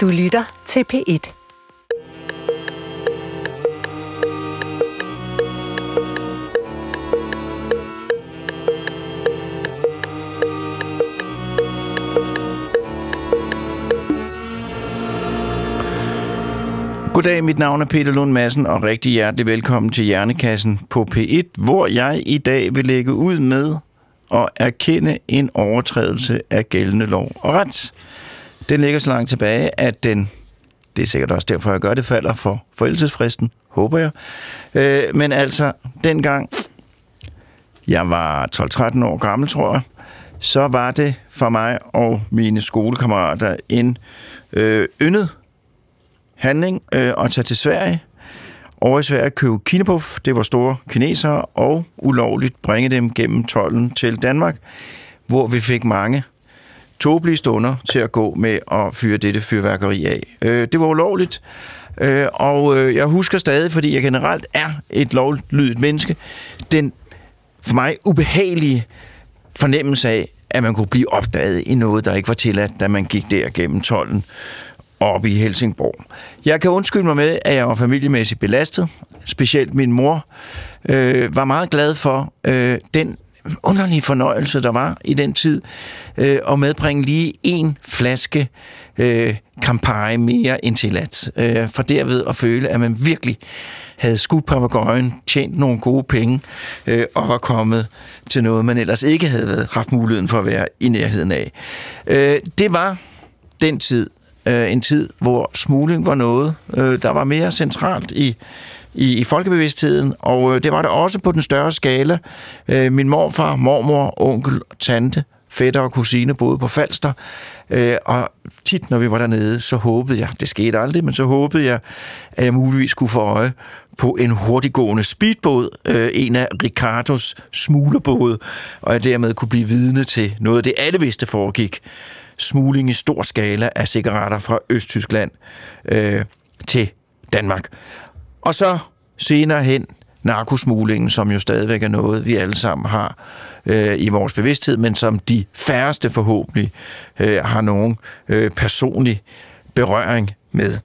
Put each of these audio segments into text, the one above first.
Du lytter til P1. Goddag, mit navn er Peter Lund Madsen, og rigtig hjertelig velkommen til Hjernekassen på P1, hvor jeg i dag vil lægge ud med at erkende en overtrædelse af gældende lov og ret. Den ligger så langt tilbage, at den, det er sikkert også derfor, jeg gør det, falder for forældelsesfristen, håber jeg. Øh, men altså, dengang jeg var 12-13 år gammel, tror jeg, så var det for mig og mine skolekammerater en øh, yndet handling øh, at tage til Sverige. Over i Sverige købe kinepuff, det var store kinesere, og ulovligt bringe dem gennem tolden til Danmark, hvor vi fik mange tåbelige stunder til at gå med at fyre dette fyrværkeri af. Øh, det var ulovligt, øh, og øh, jeg husker stadig, fordi jeg generelt er et lovlydigt menneske, den for mig ubehagelige fornemmelse af, at man kunne blive opdaget i noget, der ikke var tilladt, da man gik der gennem tolden op i Helsingborg. Jeg kan undskylde mig med, at jeg var familiemæssigt belastet. Specielt min mor øh, var meget glad for øh, den underlige fornøjelse, der var i den tid, øh, at medbringe lige en flaske øh, Campari mere end tilladt. Øh, for derved at føle, at man virkelig havde skudt papagøjen, tjent nogle gode penge, øh, og var kommet til noget, man ellers ikke havde haft muligheden for at være i nærheden af. Øh, det var den tid, øh, en tid, hvor smugling var noget, øh, der var mere centralt i, i, i folkebevidstheden, og øh, det var det også på den større skala. Øh, min morfar, mormor, onkel, tante, fætter og kusine boede på Falster, øh, og tit, når vi var dernede, så håbede jeg, det skete aldrig, men så håbede jeg, at jeg muligvis kunne få øje på en hurtiggående speedbåd, øh, en af Ricardos smuglerbåde, og jeg dermed kunne blive vidne til noget af det, alle vidste foregik smugling i stor skala af cigaretter fra Østtyskland øh, til Danmark. Og så senere hen narkosmuglingen, som jo stadigvæk er noget, vi alle sammen har øh, i vores bevidsthed, men som de færreste forhåbentlig øh, har nogen øh, personlig berøring med.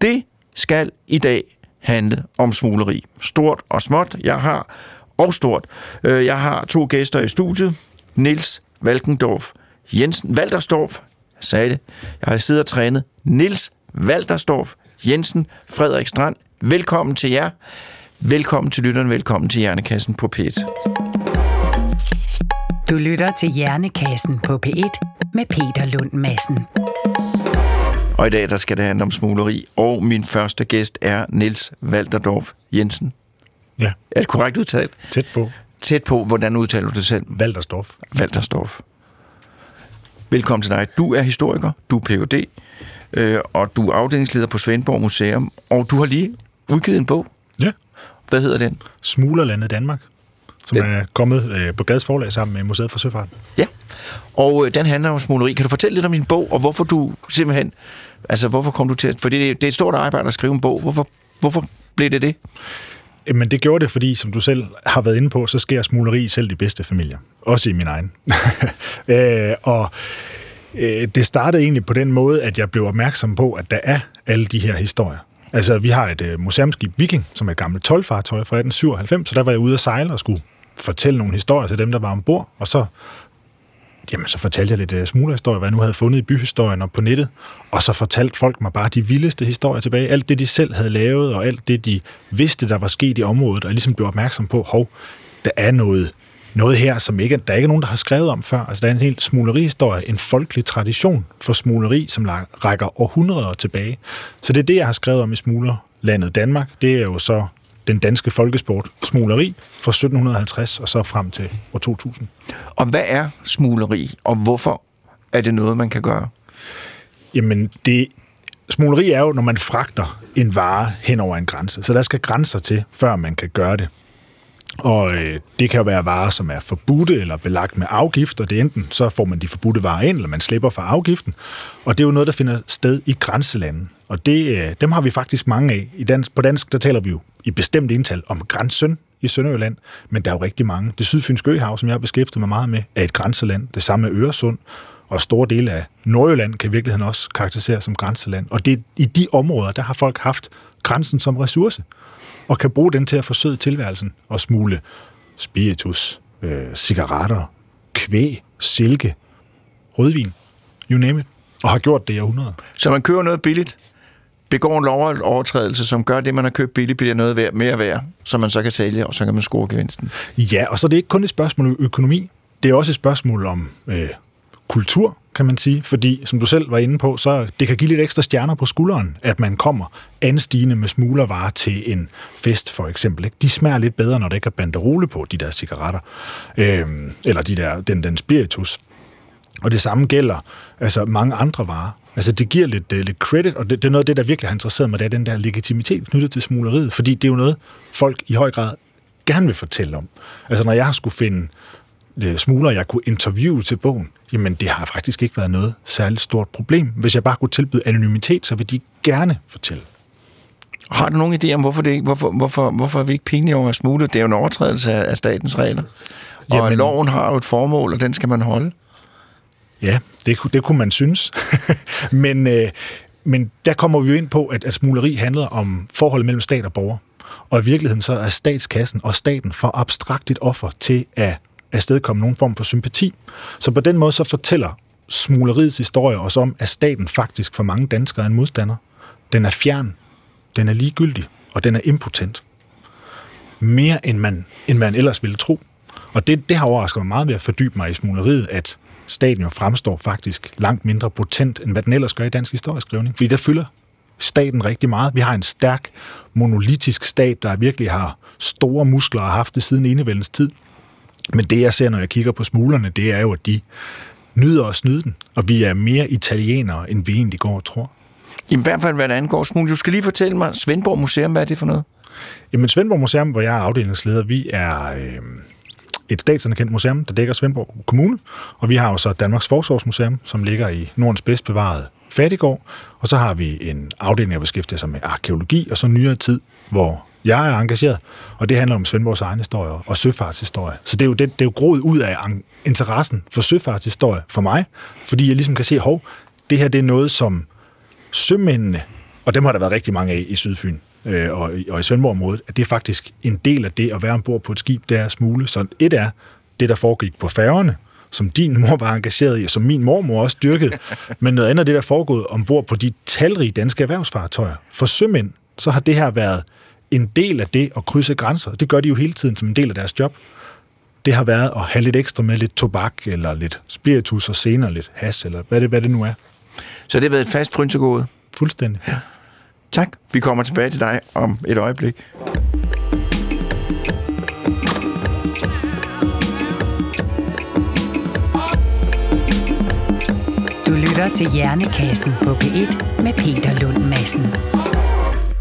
Det skal i dag handle om smugleri. Stort og småt. Jeg har, og stort, øh, jeg har to gæster i studiet. Nils Valkendorf Jensen, Valdersdorf, jeg sagde det, jeg har siddet og trænet, Nils Valdersdorf Jensen, Frederik Strand, velkommen til jer. Velkommen til lytteren, velkommen til Hjernekassen på P1. Du lytter til Hjernekassen på P1 med Peter Lund Madsen. Og i dag der skal det handle om smugleri, og min første gæst er Nils Valderdorf Jensen. Ja. Er det korrekt udtalt? Tæt på. Tæt på. Hvordan udtaler du det selv? Valderstorff. Valderstorff. Velkommen til dig. Du er historiker, du er Ph.D., øh, og du er afdelingsleder på Svendborg Museum, og du har lige udgivet en bog. Ja. Hvad hedder den? Smuglerlandet Danmark, som Den- er kommet øh, på Gads forlag sammen med Museet for Søfart. Ja. Og øh, den handler om smugleri. Kan du fortælle lidt om din bog, og hvorfor du simpelthen... Altså, hvorfor kom du til at... For det, er- det er et stort arbejde at skrive en bog. Hvorfor, hvorfor blev det det? Men det gjorde det, fordi, som du selv har været inde på, så sker smugleri selv de bedste familier. Også i min egen. øh, og øh, det startede egentlig på den måde, at jeg blev opmærksom på, at der er alle de her historier. Altså, vi har et øh, museumskib Viking, som er et gammelt tolvfartøj fra 1897, så der var jeg ude at sejle og skulle fortælle nogle historier til dem, der var ombord, og så Jamen, så fortalte jeg lidt uh, smuglerhistorier, hvad jeg nu havde fundet i byhistorien og på nettet, og så fortalte folk mig bare de vildeste historier tilbage. Alt det, de selv havde lavet, og alt det, de vidste, der var sket i området, og jeg ligesom blev opmærksom på, hov, der er noget, noget her, som ikke, der ikke er nogen, der har skrevet om før. Altså, der er en helt smuglerhistorie, en folkelig tradition for smugleri, som rækker århundreder tilbage. Så det er det, jeg har skrevet om i smuglerlandet Danmark. Det er jo så den danske folkesport smugleri fra 1750 og så frem til år 2000. Og hvad er smugleri, og hvorfor er det noget, man kan gøre? Jamen, det, smugleri er jo, når man fragter en vare hen over en grænse. Så der skal grænser til, før man kan gøre det. Og øh, det kan jo være varer, som er forbudte eller belagt med afgifter. Det er enten, så får man de forbudte varer ind, eller man slipper for afgiften. Og det er jo noget, der finder sted i grænselandet. Og det, øh, dem har vi faktisk mange af. I dansk, på dansk, der taler vi jo i bestemt ental om grænsen i Sønderjylland, men der er jo rigtig mange. Det sydfynske øhav, som jeg har beskæftiget mig meget med, er et grænseland. Det samme med Øresund. og store dele af Nordjylland kan i virkeligheden også karakteriseres som grænseland. Og det, i de områder, der har folk haft grænsen som ressource, og kan bruge den til at forsøge tilværelsen og smule spiritus, øh, cigaretter, kvæg, silke, rødvin, you name it, og har gjort det i århundreder. Så man køber noget billigt, begår en lovovertrædelse, som gør det, man har købt billigt, bliver noget værd, mere værd, som man så kan sælge, og så kan man score gevinsten. Ja, og så er det ikke kun et spørgsmål om økonomi, det er også et spørgsmål om øh, kultur, kan man sige, fordi, som du selv var inde på, så det kan give lidt ekstra stjerner på skulderen, at man kommer anstigende med smuglervarer til en fest, for eksempel. Ikke? De smager lidt bedre, når der ikke er banderole på, de der cigaretter, øh, eller de der, den, den spiritus. Og det samme gælder altså mange andre varer. Altså det giver lidt, uh, lidt credit, og det, det er noget af det, der virkelig har interesseret mig, det er den der legitimitet knyttet til smugleriet, fordi det er jo noget, folk i høj grad gerne vil fortælle om. Altså når jeg har skulle finde smugler, jeg kunne interviewe til bogen, jamen det har faktisk ikke været noget særligt stort problem. Hvis jeg bare kunne tilbyde anonymitet, så vil de gerne fortælle. Har du nogen idé om, hvorfor, det hvorfor, hvorfor, hvorfor er vi ikke pinlige over at smugle? Det er jo en overtrædelse af, af statens regler. Og jamen, loven har jo et formål, og den skal man holde. Ja, det, det kunne man synes. men, øh, men der kommer vi jo ind på, at, at smugleri handler om forholdet mellem stat og borger. Og i virkeligheden så er statskassen og staten for abstrakt et offer til at afstedkomme nogen form for sympati. Så på den måde så fortæller smugleriets historie os om, at staten faktisk for mange danskere er en modstander. Den er fjern, den er ligegyldig, og den er impotent. Mere end man, end man ellers ville tro. Og det, det har overrasket mig meget ved at fordybe mig i smugleriet, at staten jo fremstår faktisk langt mindre potent, end hvad den ellers gør i dansk historieskrivning. Fordi der fylder staten rigtig meget. Vi har en stærk, monolitisk stat, der virkelig har store muskler og har haft det siden enevældens tid. Men det, jeg ser, når jeg kigger på smuglerne, det er jo, at de nyder at snyde den, og vi er mere italienere, end vi egentlig går og tror. I hvert fald, hvad der angår smugling. Du skal lige fortælle mig, Svendborg Museum, hvad er det for noget? Jamen, Svendborg Museum, hvor jeg er afdelingsleder, vi er øh, et statsanerkendt museum, der dækker Svendborg Kommune, og vi har jo så Danmarks Forsvarsmuseum, som ligger i Nordens bedst bevarede Fattigård, og så har vi en afdeling, der beskæftiger sig med arkeologi, og så nyere tid, hvor jeg er engageret, og det handler om Svendborgs egen historie og søfartshistorie. Så det er jo, det, det er jo groet ud af interessen for søfartshistorie for mig, fordi jeg ligesom kan se, hov, det her det er noget, som sømændene, og dem har der været rigtig mange af i Sydfyn, øh, og, og i Svendborg-området, at det er faktisk en del af det at være ombord på et skib, der er smule. Så et er det, der foregik på færgerne, som din mor var engageret i, og som min mormor også dyrkede, men noget andet er det, der foregået ombord på de talrige danske erhvervsfartøjer. For sømænd, så har det her været en del af det at krydse grænser. Det gør de jo hele tiden som en del af deres job. Det har været at have lidt ekstra med lidt tobak, eller lidt spiritus, og senere lidt has, eller hvad det, hvad det nu er. Så det har været et fast prynsegode? Fuldstændig. Ja. Tak. Vi kommer tilbage til dig om et øjeblik. Du lytter til Hjernekassen på P1 med Peter Lund Madsen.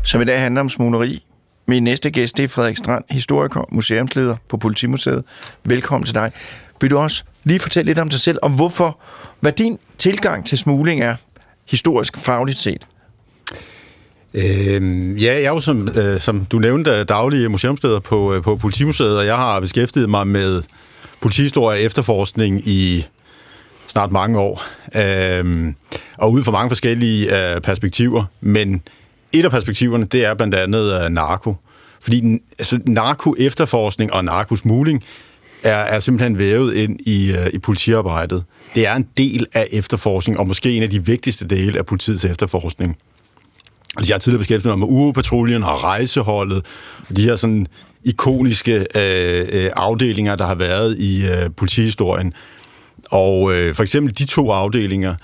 Som i dag handler om smugleri. Min næste gæst det er Frederik Strand, historiker, museumsleder på Politimuseet. Velkommen til dig. Vil du også lige fortælle lidt om dig selv, om hvorfor, hvad din tilgang til smugling er, historisk fagligt set? Øh, ja, jeg er jo, som, øh, som du nævnte, daglig museumsleder på, øh, på Politimuseet, og jeg har beskæftiget mig med politihistorie og efterforskning i snart mange år, øh, og ud fra mange forskellige øh, perspektiver, men et af perspektiverne, det er blandt andet øh, narko. Fordi altså, narko-efterforskning og narkosmugling er, er simpelthen vævet ind i, øh, i politiarbejdet. Det er en del af efterforskning, og måske en af de vigtigste dele af politiets efterforskning. Altså, jeg har tidligere beskæftiget mig med uropatruljen og rejseholdet, og de her sådan ikoniske øh, øh, afdelinger, der har været i øh, politihistorien. Og øh, for eksempel de to afdelinger,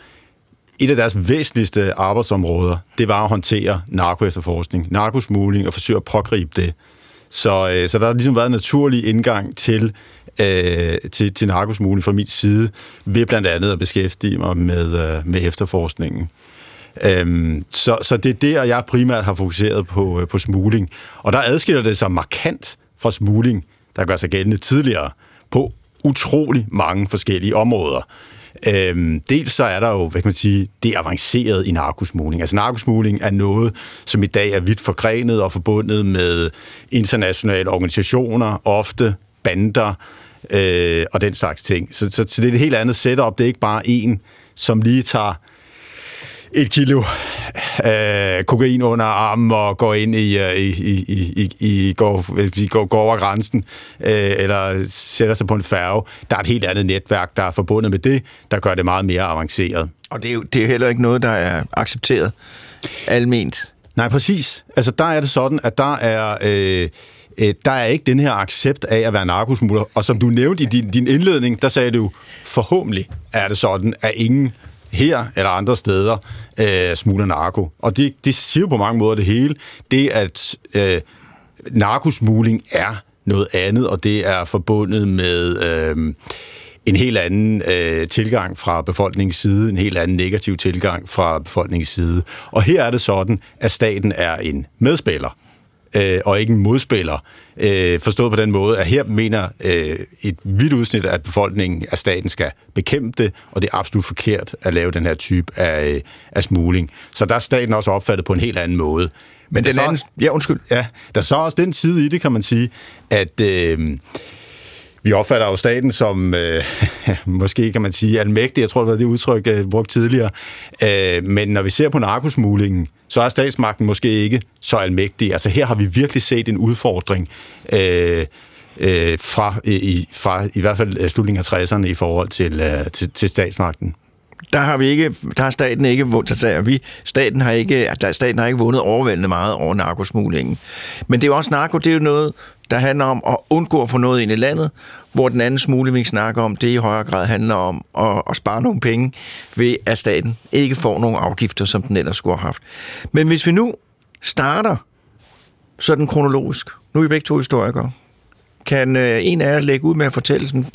et af deres væsentligste arbejdsområder, det var at håndtere narkoefterforskning, narkosmugling og forsøge at pågribe det. Så, øh, så der har ligesom været en naturlig indgang til, øh, til, til narkosmugling fra min side, ved blandt andet at beskæftige mig med, øh, med efterforskningen. Øhm, så, så det er der, jeg primært har fokuseret på, øh, på smugling. Og der adskiller det sig markant fra smugling, der gør sig gældende tidligere, på utrolig mange forskellige områder. Øhm, dels så er der jo, hvad kan man sige, det avancerede i narkosmugling. Altså narkosmugling er noget, som i dag er vidt forgrenet og forbundet med internationale organisationer, ofte bander, øh, og den slags ting. Så, så, så det er et helt andet setup. Det er ikke bare en, som lige tager et kilo øh, kokain under armen og går ind i, øh, i, i, i, i går, går, går over grænsen, øh, eller sætter sig på en færge. Der er et helt andet netværk, der er forbundet med det, der gør det meget mere avanceret. Og det er jo det er heller ikke noget, der er accepteret alment. Nej, præcis. Altså, der er det sådan, at der er... Øh, øh, der er ikke den her accept af at være narkosmugler. Og som du nævnte i din, din indledning, der sagde du, forhåbentlig er det sådan, at ingen her eller andre steder øh, smugler narko. Og det, det siger jo på mange måder det hele. Det, at øh, narkosmugling er noget andet, og det er forbundet med øh, en helt anden øh, tilgang fra befolkningens side, en helt anden negativ tilgang fra befolkningens side. Og her er det sådan, at staten er en medspiller øh, og ikke en modspiller. Øh, forstået på den måde, at her mener øh, et vidt udsnit af befolkningen, at staten skal bekæmpe det, og det er absolut forkert at lave den her type af, øh, af smugling. Så der er staten også opfattet på en helt anden måde. Men den anden... Ja, undskyld. Ja, der er så også den side i det, kan man sige, at... Øh, vi opfatter jo staten som, øh, måske kan man sige, almægtig. Jeg tror, det var det udtryk, jeg brugt tidligere. Øh, men når vi ser på narkosmuglingen, så er statsmagten måske ikke så almægtig. Altså her har vi virkelig set en udfordring øh, øh, fra, i, fra i hvert fald øh, slutningen af 60'erne i forhold til, øh, til, til statsmagten der har vi ikke, der har staten ikke vundet, så altså, vi, staten har ikke, der, staten har ikke vundet overvældende meget over narkosmuglingen. Men det er jo også narko, det er jo noget, der handler om at undgå at få noget ind i landet, hvor den anden smugling, vi snakker om, det i højere grad handler om at, at spare nogle penge ved, at staten ikke får nogle afgifter, som den ellers skulle have haft. Men hvis vi nu starter sådan kronologisk, nu er vi begge to historikere, kan øh, en af jer lægge ud med at fortælle, sådan,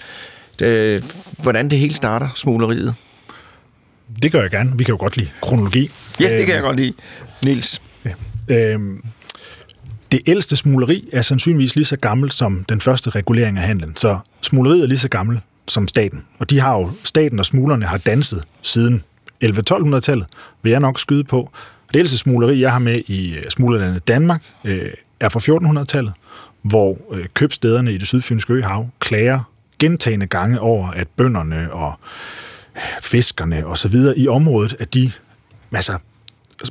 øh, hvordan det hele starter, smugleriet? Det gør jeg gerne. Vi kan jo godt lide kronologi. Ja, det kan jeg øhm, godt lide. Nils. Ja. Øhm, det ældste smugleri er sandsynligvis lige så gammelt som den første regulering af handlen. Så smugleriet er lige så gammelt som staten. Og de har jo, staten og smuglerne har danset siden 11-1200-tallet, vil jeg nok skyde på. Det ældste smugleri, jeg har med i øh, smuglerlandet Danmark, øh, er fra 1400-tallet, hvor øh, købstederne i det sydfynske øhav klager gentagende gange over, at bønderne og øh, fiskerne og så videre i området, at de altså,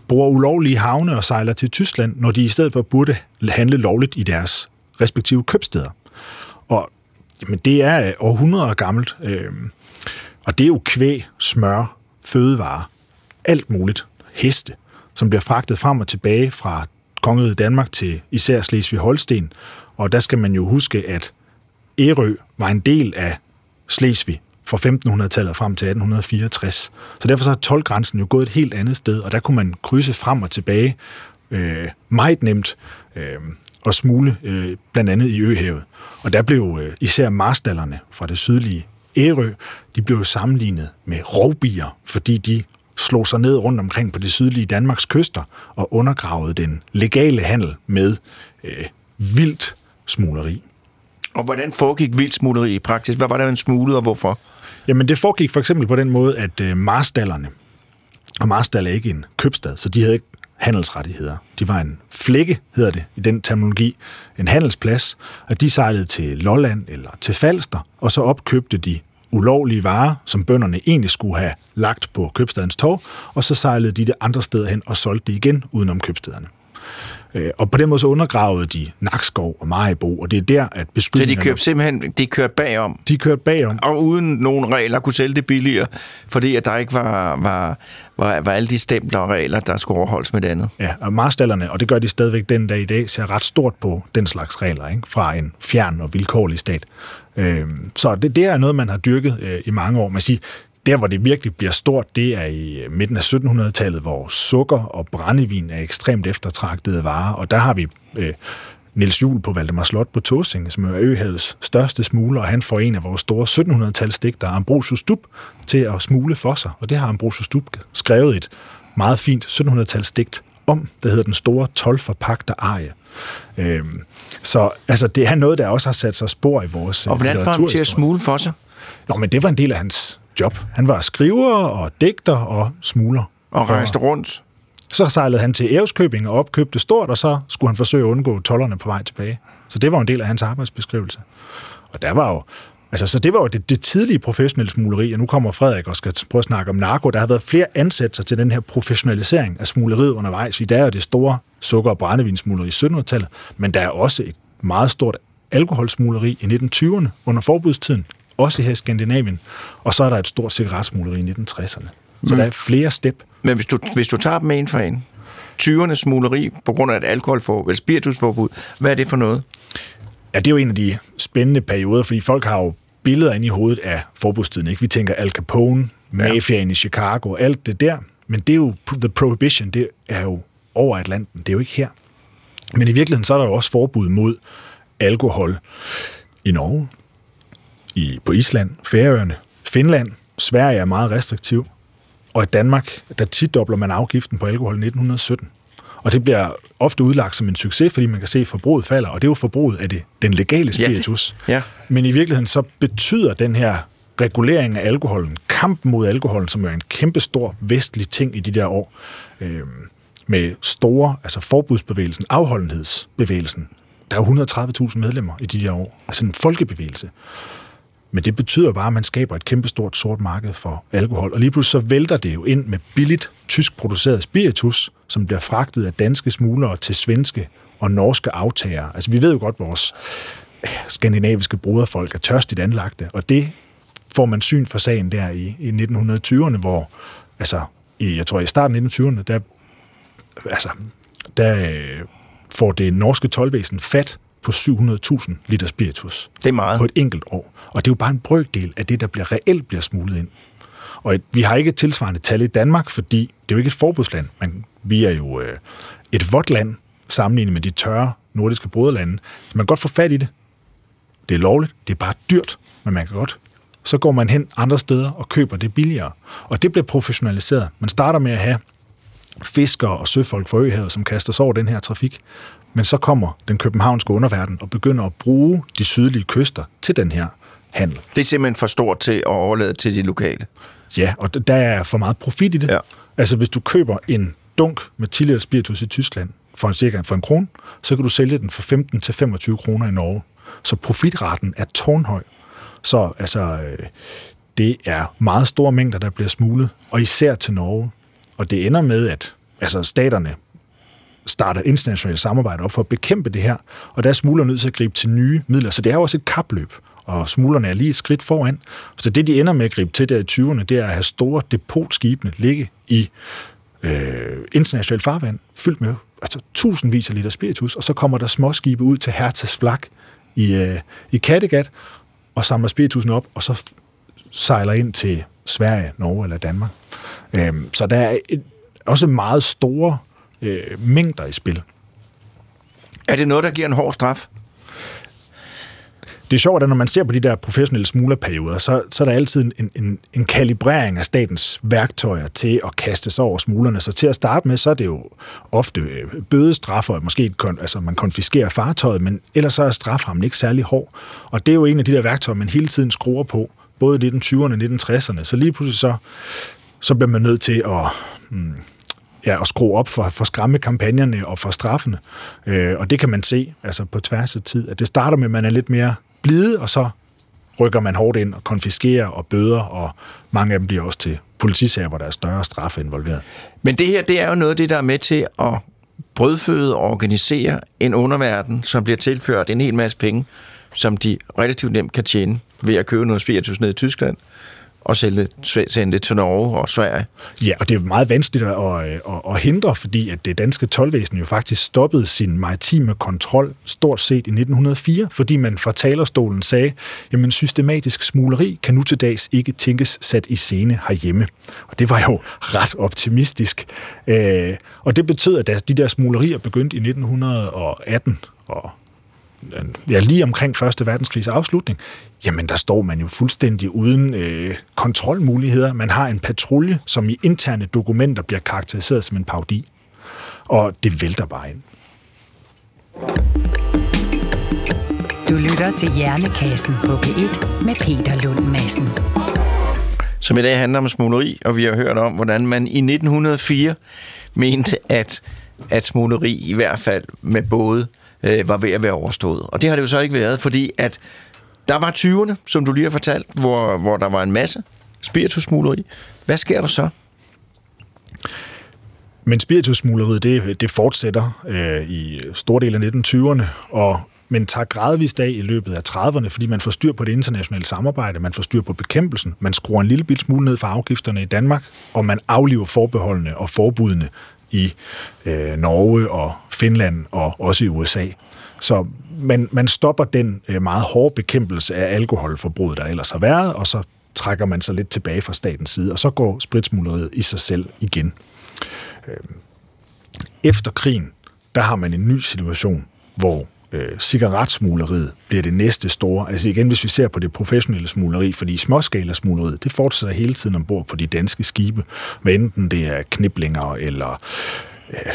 bruger ulovlige havne og sejler til Tyskland, når de i stedet for burde handle lovligt i deres respektive købsteder. Og jamen, det er øh, århundreder gammelt, øh, og det er jo kvæg, smør, fødevarer, alt muligt, heste, som bliver fragtet frem og tilbage fra kongeriget Danmark til især Slesvig-Holsten. Og der skal man jo huske, at Ærø var en del af Slesvig, fra 1500-tallet frem til 1864. Så derfor så er tolvgrænsen jo gået et helt andet sted, og der kunne man krydse frem og tilbage øh, meget nemt øh, og smule øh, blandt andet i Øhavet. Og der blev øh, især marstallerne fra det sydlige Ærø, de blev sammenlignet med rovbier, fordi de slog sig ned rundt omkring på det sydlige Danmarks kyster og undergravede den legale handel med øh, vildt smugleri. Og hvordan foregik vildt smugleri i praksis? Hvad var der en smuglet, og hvorfor? Jamen, det foregik for eksempel på den måde, at øh, marstallerne, og Marstal er ikke en købstad, så de havde ikke handelsrettigheder. De var en flække, hedder det i den terminologi, en handelsplads, og de sejlede til Lolland eller til Falster, og så opkøbte de ulovlige varer, som bønderne egentlig skulle have lagt på købstadens tog, og så sejlede de det andre steder hen og solgte det igen udenom købstederne. Øh, og på den måde så undergravede de Nakskov og Majbo, og det er der, at beskyldningerne... Så de kørte simpelthen de kørte bagom? De kørte bagom. Og uden nogen regler kunne sælge det billigere, fordi at der ikke var, var, var, var alle de stempler og regler, der skulle overholdes med det andet. Ja, og marstallerne, og det gør de stadigvæk den dag i dag, ser ret stort på den slags regler, ikke? fra en fjern og vilkårlig stat. Øh, så det, det er noget, man har dyrket øh, i mange år. Man siger, der, hvor det virkelig bliver stort, det er i midten af 1700-tallet, hvor sukker og brændevin er ekstremt eftertragtede varer, og der har vi øh, Niels Juhl på Valdemar Slot på Tåsinge, som er Øhavets største smugler, og han får en af vores store 1700-tals digter, Ambrosius Dub, til at smule for sig. Og det har Ambrosius Dub skrevet et meget fint 1700-tals digt om, der hedder Den Store 12 forpagter arie. Øhm, så altså, det er noget, der også har sat sig spor i vores Og hvordan får han til at smule for sig? Nå, men det var en del af hans job. Han var skriver og digter og smugler. Og rejste rundt? Så sejlede han til Æreskøbing og opkøbte stort, og så skulle han forsøge at undgå tollerne på vej tilbage. Så det var en del af hans arbejdsbeskrivelse. Og der var jo Altså, så det var jo det, det tidlige professionelle smugleri, og nu kommer Frederik og skal prøve at snakke om narko. Der har været flere ansættelser til den her professionalisering af smugleriet undervejs. Vi der er det store sukker- og brændevinsmugleri i 1700-tallet, men der er også et meget stort alkoholsmugleri i 1920'erne under forbudstiden, også her i Skandinavien, og så er der et stort cigaretsmugleri i 1960'erne. Så Mm. der er flere step. Men hvis du, hvis du tager dem en for en, 20'ernes smugleri på grund af et alkoholforbud, eller spiritusforbud, hvad er det for noget? Ja, det er jo en af de spændende perioder, fordi folk har jo billeder inde i hovedet af forbudstiden. Ikke? Vi tænker Al Capone, mafiaen i Chicago, alt det der. Men det er jo, the prohibition, det er jo over Atlanten. Det er jo ikke her. Men i virkeligheden, så er der jo også forbud mod alkohol i Norge, i, på Island, Færøerne, Finland. Sverige er meget restriktiv. Og i Danmark, der tidobler man afgiften på alkohol i 1917. Og det bliver ofte udlagt som en succes, fordi man kan se, at forbruget falder. Og det er jo forbruget af det, den legale Ja, det- spiritus. ja. Men i virkeligheden så betyder den her regulering af alkoholen, kampen mod alkoholen, som er en kæmpestor vestlig ting i de der år, øh, med store, altså forbudsbevægelsen, afholdenhedsbevægelsen. Der er jo 130.000 medlemmer i de der år. Altså en folkebevægelse. Men det betyder bare, at man skaber et kæmpestort sort marked for alkohol. Og lige pludselig så vælter det jo ind med billigt tysk produceret spiritus, som bliver fragtet af danske smuglere til svenske og norske aftagere. Altså vi ved jo godt, at vores skandinaviske broderfolk er tørstigt anlagte, og det får man syn for sagen der i, i 1920'erne, hvor altså, i, jeg tror i starten af 1920'erne, der, altså, der øh, får det norske tolvvæsen fat på 700.000 liter spiritus Det er meget. på et enkelt år. Og det er jo bare en brøkdel af det, der bliver reelt bliver smuglet ind. Og et, vi har ikke et tilsvarende tal i Danmark, fordi det er jo ikke et forbudsland. Man, vi er jo øh, et vådt land sammenlignet med de tørre nordiske broderlande. Så man kan godt få fat i det. Det er lovligt. Det er bare dyrt, men man kan godt. Så går man hen andre steder og køber det billigere. Og det bliver professionaliseret. Man starter med at have fiskere og søfolk fra øhavet, som kaster sig over den her trafik. Men så kommer den københavnske underverden og begynder at bruge de sydlige kyster til den her handel. Det er simpelthen for stort til at overlade til de lokale. Ja, og der er for meget profit i det. Ja. Altså, hvis du køber en dunk med 10 liter spiritus i Tyskland for en cirka for en krone, så kan du sælge den for 15 til 25 kroner i Norge. Så profitraten er tårnhøj. Så altså, øh, det er meget store mængder, der bliver smuglet, og især til Norge. Og det ender med, at altså, staterne starter internationalt samarbejde op for at bekæmpe det her, og der er smuglerne nødt til at gribe til nye midler. Så det er jo også et kapløb, og smuglerne er lige et skridt foran. Så det, de ender med at gribe til der i 20'erne, det er at have store depotskibene ligge i øh, internationalt farvand, fyldt med altså, tusindvis af liter spiritus, og så kommer der småskibe ud til Hertas Flak i, øh, i Kattegat, og samler spiritusen op, og så sejler ind til Sverige, Norge eller Danmark. Øh, så der er et, også meget store øh, mængder i spil. Er det noget, der giver en hård straf? Det er sjovt, at når man ser på de der professionelle smuglerperioder, så, så er der altid en, en, en kalibrering af statens værktøjer til at kaste sig over smuglerne. Så til at starte med, så er det jo ofte øh, bødestraffer, måske et altså man konfiskerer fartøjet, men ellers så er straframmen ikke særlig hård. Og det er jo en af de der værktøjer, man hele tiden skruer på, både i 1920'erne og 1960'erne. Så lige pludselig så, så bliver man nødt til at, hmm, ja, at skrue op for, for skræmmekampagnerne og for straffene. Øh, og det kan man se altså på tværs af tid, at det starter med, at man er lidt mere blide, og så rykker man hårdt ind og konfiskerer og bøder, og mange af dem bliver også til politisager, hvor der er større straffe involveret. Men det her, det er jo noget af det, der er med til at brødføde og organisere en underverden, som bliver tilført en hel masse penge, som de relativt nemt kan tjene ved at købe noget spiritus ned i Tyskland og sælge, sende det til Norge og Sverige. Ja, og det er meget vanskeligt at, at, at, at hindre, fordi at det danske tolvvæsen jo faktisk stoppede sin maritime kontrol stort set i 1904, fordi man fra talerstolen sagde, jamen systematisk smugleri kan nu til dags ikke tænkes sat i scene herhjemme. Og det var jo ret optimistisk. Øh, og det betød, at de der smuglerier begyndte i 1918 og ja, lige omkring Første Verdenskrigs afslutning, jamen der står man jo fuldstændig uden øh, kontrolmuligheder. Man har en patrulje, som i interne dokumenter bliver karakteriseret som en paudi. Og det vælter bare ind. Du lytter til Hjernekassen på P1 med Peter Lund Madsen. som i dag handler om smugleri, og vi har hørt om, hvordan man i 1904 mente, at, at smugleri i hvert fald med både øh, var ved at være overstået. Og det har det jo så ikke været, fordi at der var 20'erne, som du lige har fortalt, hvor, hvor der var en masse spiritusmugleri. Hvad sker der så? Men spiritusmugleriet, det, det fortsætter øh, i store del af 1920'erne, og men tager gradvist af i løbet af 30'erne, fordi man får styr på det internationale samarbejde, man får styr på bekæmpelsen, man skruer en lille smule ned for afgifterne i Danmark, og man afliver forbeholdene og forbudene i øh, Norge og Finland og også i USA. Så man, man stopper den øh, meget hårde bekæmpelse af alkoholforbruget, der ellers har været, og så trækker man sig lidt tilbage fra statens side, og så går spritsmugleriet i sig selv igen. Øh, efter krigen, der har man en ny situation, hvor øh, cigaretsmugleriet bliver det næste store. Altså igen, hvis vi ser på det professionelle smugleri, fordi småskalasmugleriet, det fortsætter hele tiden ombord på de danske skibe, hvad enten det er kniblinger eller øh,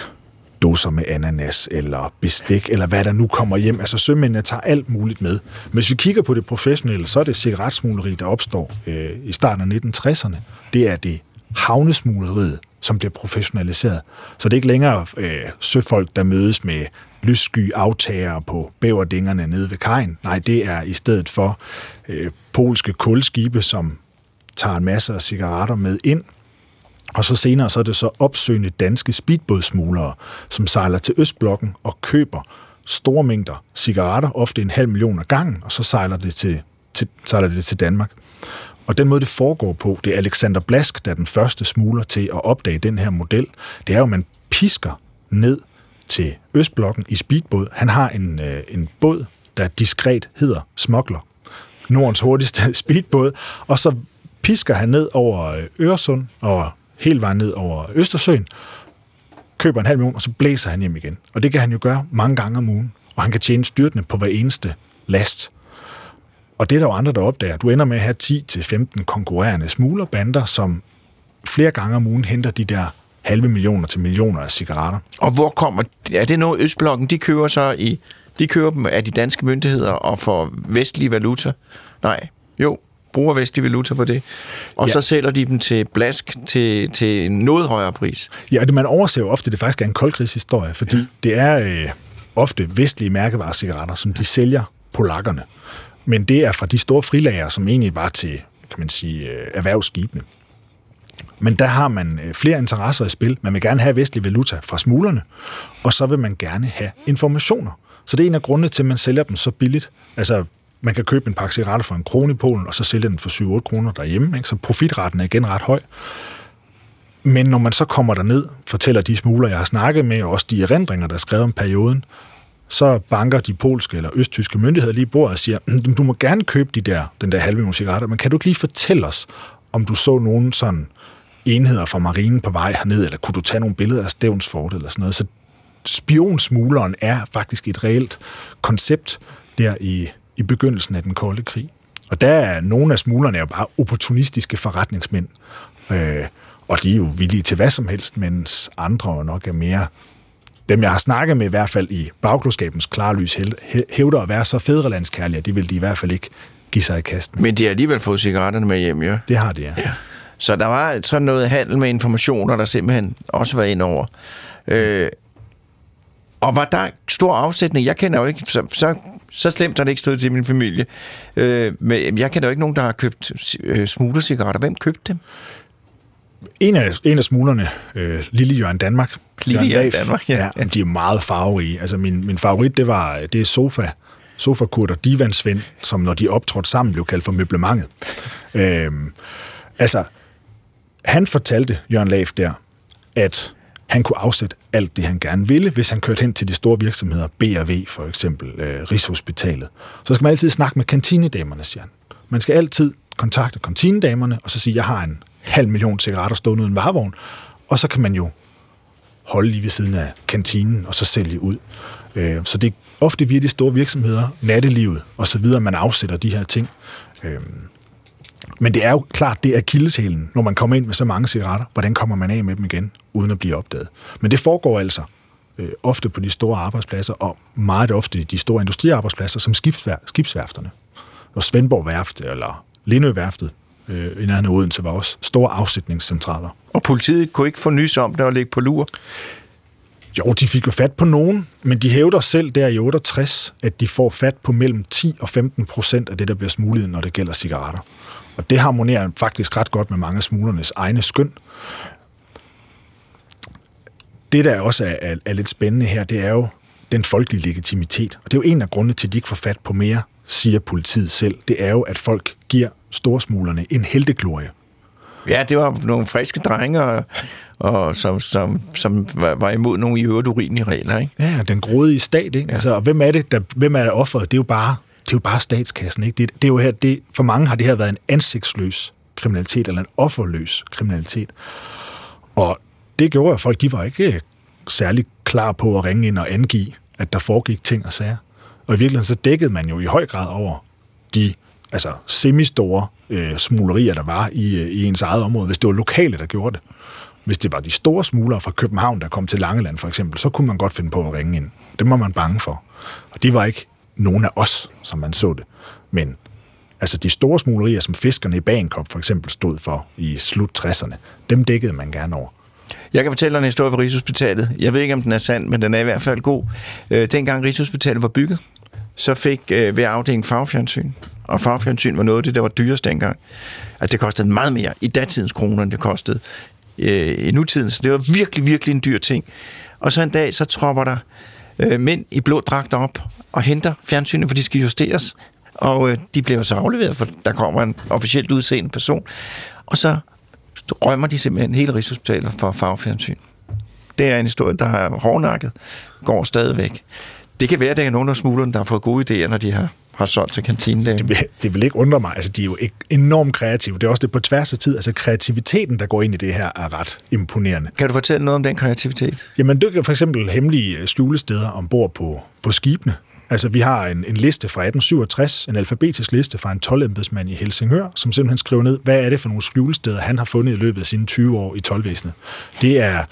dåser med ananas eller bestik, eller hvad der nu kommer hjem. Altså sømændene tager alt muligt med. Men hvis vi kigger på det professionelle, så er det cigaretsmugleri, der opstår øh, i starten af 1960'erne. Det er det havnesmugleriet, som bliver professionaliseret. Så det er ikke længere øh, søfolk, der mødes med lyssky aftager på bæverdingerne nede ved kajen. Nej, det er i stedet for øh, polske kulskibe, som tager en masse af cigaretter med ind, og så senere så er det så opsøgende danske speedbådsmuglere, som sejler til Østblokken og køber store mængder cigaretter, ofte en halv million af gangen, og så sejler det til, til, sejler det til Danmark. Og den måde, det foregår på, det er Alexander Blask, der er den første smugler til at opdage den her model. Det er jo, at man pisker ned til Østblokken i speedbåd. Han har en, øh, en båd, der diskret hedder Smokler. Nordens hurtigste speedbåd. Og så pisker han ned over øh, Øresund og hele vejen ned over Østersøen, køber en halv million, og så blæser han hjem igen. Og det kan han jo gøre mange gange om ugen. Og han kan tjene styrtende på hver eneste last. Og det er der jo andre, der opdager. Du ender med at have 10-15 konkurrerende smuglerbander, som flere gange om ugen henter de der halve millioner til millioner af cigaretter. Og hvor kommer... Er det noget, Østblokken, de køber så i... De køber dem af de danske myndigheder og får vestlige valuta? Nej, jo, bruger vestlige valuta på det. Og ja. så sælger de dem til blask til, til en noget højere pris. Ja, det man overser jo ofte, det faktisk er en koldkrigshistorie, fordi ja. det er øh, ofte vestlige mærkevarecigaretter, som de sælger polakkerne. Men det er fra de store frilager, som egentlig var til, kan man sige, øh, erhvervsskibene. Men der har man øh, flere interesser i spil. Man vil gerne have vestlig valuta fra smuglerne, og så vil man gerne have informationer. Så det er en af grundene til, at man sælger dem så billigt. Altså, man kan købe en pakke cigaretter for en krone i Polen, og så sælge den for 7-8 kroner derhjemme. Ikke? Så profitretten er igen ret høj. Men når man så kommer derned, fortæller de smugler, jeg har snakket med, og også de erindringer, der er skrevet om perioden, så banker de polske eller østtyske myndigheder lige bordet og siger, mm, du må gerne købe de der, den der halve million cigaretter, men kan du ikke lige fortælle os, om du så nogen sådan enheder fra marinen på vej herned, eller kunne du tage nogle billeder af Stævnsfort eller sådan noget. Så spionsmugleren er faktisk et reelt koncept der i, i begyndelsen af den kolde krig. Og der er nogle af smuglerne jo bare opportunistiske forretningsmænd, øh, og de er jo villige til hvad som helst, mens andre nok er mere dem, jeg har snakket med, i hvert fald i bagklodskabens klarlys, hævder at være så fædrelandskærlige, de vil de i hvert fald ikke give sig i kast med. Men de har alligevel fået cigaretterne med hjem, ja? Det har de, ja. ja. Så der var sådan noget handel med informationer, der simpelthen også var ind over. Øh, og var der stor afsætning? Jeg kender jo ikke, så, så, så slemt har det ikke stået til min familie. Øh, men jeg kender jo ikke nogen, der har købt øh, smuglercigaretter. Hvem købte dem? En af, en af smuglerne, øh, Lille Jørgen Danmark. Lille Jørgen Danmark, ja. ja. De er meget farverige. Altså min, min favorit, det var det er Sofa. Sofa Kurt og Divan Svend, som når de optrådte sammen, blev kaldt for møblementet. Øh, altså, han fortalte Jørgen Lav der, at han kunne afsætte alt det, han gerne ville, hvis han kørte hen til de store virksomheder, B&V for eksempel, øh, Rigshospitalet. Så skal man altid snakke med kantinedamerne, siger han. Man skal altid kontakte kantinedamerne, og så sige, jeg har en halv million cigaretter stående uden varevogn, og så kan man jo holde lige ved siden af kantinen, og så sælge ud. Øh, så det er ofte via de store virksomheder, nattelivet osv., man afsætter de her ting. Øh, men det er jo klart, det er kildeshælen, når man kommer ind med så mange cigaretter. Hvordan kommer man af med dem igen, uden at blive opdaget? Men det foregår altså øh, ofte på de store arbejdspladser, og meget ofte de store industriarbejdspladser, som skibsvær, skibsværfterne. Og Svendborg Værft, eller Lindø Værftet, øh, i nærheden af Odense, var også store afsætningscentraler. Og politiet kunne ikke få nys om det og ligge på lur? Jo, de fik jo fat på nogen, men de hævder selv der i 68, at de får fat på mellem 10 og 15 procent af det, der bliver smuglet, når det gælder cigaretter. Og det harmonerer faktisk ret godt med mange af smuglernes egne skøn. Det, der også er, er, er lidt spændende her, det er jo den folkelige legitimitet. Og det er jo en af grundene til, at de ikke får fat på mere, siger politiet selv. Det er jo, at folk giver storsmuglerne en heldeglorie. Ja, det var nogle friske drenge, og, og som, som, som var, var imod nogle i øvrigt urimelige regler, ikke? Ja, den grådige stat, ikke? Ja. Altså, og hvem er det, der, hvem er der offeret? Det er jo bare, det er jo bare statskassen, ikke? Det, det er jo her, det, for mange har det her været en ansigtsløs kriminalitet, eller en offerløs kriminalitet. Og det gjorde, at folk, de var ikke øh, særlig klar på at ringe ind og angive, at der foregik ting og sager. Og i virkeligheden så dækkede man jo i høj grad over de altså semistore øh, smuglerier, der var i, øh, i ens eget område, hvis det var lokale, der gjorde det. Hvis det var de store smuglere fra København, der kom til Langeland for eksempel, så kunne man godt finde på at ringe ind. Det var man bange for. Og de var ikke nogen af os, som man så det. Men altså de store smuglerier, som fiskerne i Bagenkop for eksempel stod for i slut 60'erne, dem dækkede man gerne over. Jeg kan fortælle dig en historie fra Rigshospitalet. Jeg ved ikke, om den er sand, men den er i hvert fald god. Øh, dengang Rigshospitalet var bygget, så fik øh, hver afdeling fagfjernsyn. Og fagfjernsyn var noget af det, der var dyrest dengang. At det kostede meget mere i datidens kroner, end det kostede øh, i nutiden. Så det var virkelig, virkelig en dyr ting. Og så en dag, så tropper der øh, mænd i blå dragter op og henter fjernsynet, for de skal justeres. Og øh, de bliver så afleveret, for der kommer en officielt udseende person. Og så rømmer de simpelthen hele Rigshospitalet for farvefjernsyn. Det er en historie, der er hårdnakket, går stadigvæk. Det kan være, at der er nogen af smuglerne, der har fået gode idéer, når de har, har solgt til kantinen. Det vil, det vil ikke undre mig. Altså, de er jo ikke enormt kreative. Det er også det på tværs af tid. Altså, kreativiteten, der går ind i det her, er ret imponerende. Kan du fortælle noget om den kreativitet? Jamen, det er for eksempel hemmelige skjulesteder ombord på, på skibene. Altså, vi har en, en liste fra 1867, en alfabetisk liste fra en 12 i Helsingør, som simpelthen skriver ned, hvad er det for nogle skjulesteder, han har fundet i løbet af sine 20 år i 12 Det er,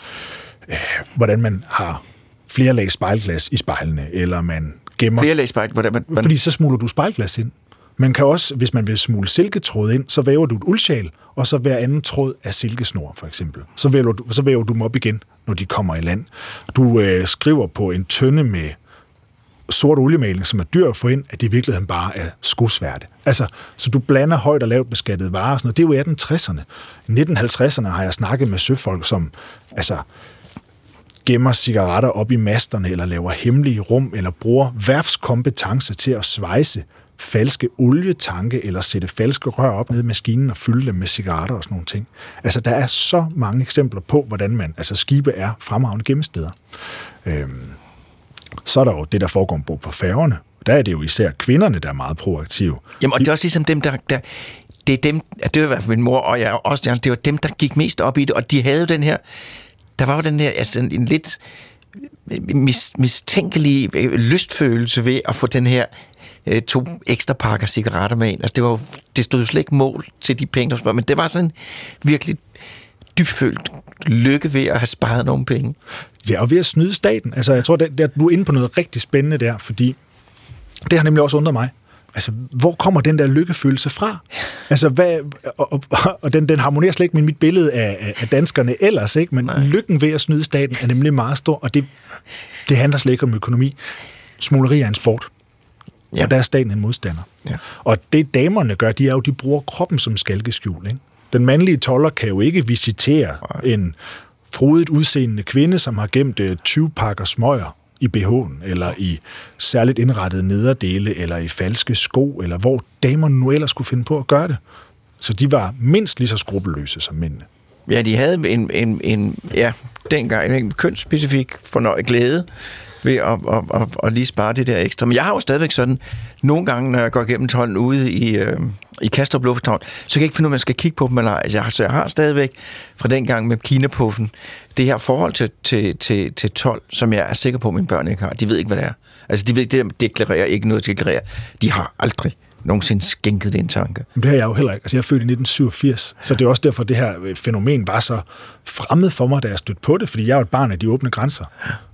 øh, hvordan man har flere lag spejlglas i spejlene, eller man gemmer... Flere lag spejl? Hvordan, man... Fordi så smuler du spejlglas ind. Man kan også, hvis man vil smule silketråd ind, så væver du et uldsjal, og så hver anden tråd af silkesnor, for eksempel. Så væver du, så væver du dem op igen, når de kommer i land. Du øh, skriver på en tønde med sort oliemaling, som er dyr at få ind, at det i virkeligheden bare er skosværte. Altså, så du blander højt og lavt beskattet varer og sådan noget. Det er jo 1860'erne. I 1950'erne har jeg snakket med søfolk, som altså, gemmer cigaretter op i masterne, eller laver hemmelige rum, eller bruger værfskompetence til at svejse falske olietanke, eller sætte falske rør op ned i maskinen og fylde dem med cigaretter og sådan nogle ting. Altså, der er så mange eksempler på, hvordan man, altså skibe er fremragende gemmesteder. Øhm, så er der jo det, der foregår på, på færgerne. Der er det jo især kvinderne, der er meget proaktive. Jamen, og det er også ligesom dem, der, der det er dem, det var i hvert fald min mor, og jeg også, det var dem, der gik mest op i det, og de havde den her, der var jo den der, altså en, en lidt øh, mis, mistænkelig øh, lystfølelse ved at få den her øh, to ekstra pakker cigaretter med ind. Altså det, var det stod jo slet ikke mål til de penge, der var, men det var sådan virkelig dybfølt lykke ved at have sparet nogle penge. Ja, og ved at snyde staten. Altså, jeg tror, at du er inde på noget rigtig spændende der, fordi det har nemlig også undret mig. Altså, hvor kommer den der lykkefølelse fra? Altså, hvad, og, og, og den, den harmonerer slet ikke med mit billede af, af danskerne ellers, ikke? Men Nej. lykken ved at snyde staten er nemlig meget stor, og det, det handler slet ikke om økonomi. Smugleri er en sport. Ja. Og der er staten en modstander. Ja. Og det damerne gør, de er jo, de bruger kroppen som skalkeskjul, ikke? Den mandlige toller kan jo ikke visitere Nej. en frodigt udseende kvinde, som har gemt 20 øh, pakker smøger i BH'en, eller i særligt indrettede nederdele, eller i falske sko, eller hvor damerne nu ellers skulle finde på at gøre det. Så de var mindst lige så skrupelløse som mændene. Ja, de havde en, en, en ja, dengang en kønsspecifik fornøjet glæde ved at, at, at, at lige spare det der ekstra. Men jeg har jo stadigvæk sådan, nogle gange, når jeg går igennem tolden ude i, øh, i Kastrup Lufthavn, så kan jeg ikke finde ud af, om jeg skal kigge på dem eller ej. Altså, så jeg har stadigvæk fra den gang med Kinapuffen, det her forhold til, til, til, til 12, som jeg er sikker på, at mine børn ikke har. De ved ikke, hvad det er. Altså, de ved, det deklarerer ikke noget, deklarerer. De har aldrig nogensinde skænket den tanke. Men det har jeg jo heller ikke. Altså, jeg er født i 1987, så det er også derfor, det her øh, fænomen var så fremmed for mig, da jeg stødte på det, fordi jeg er jo et barn af de åbne grænser.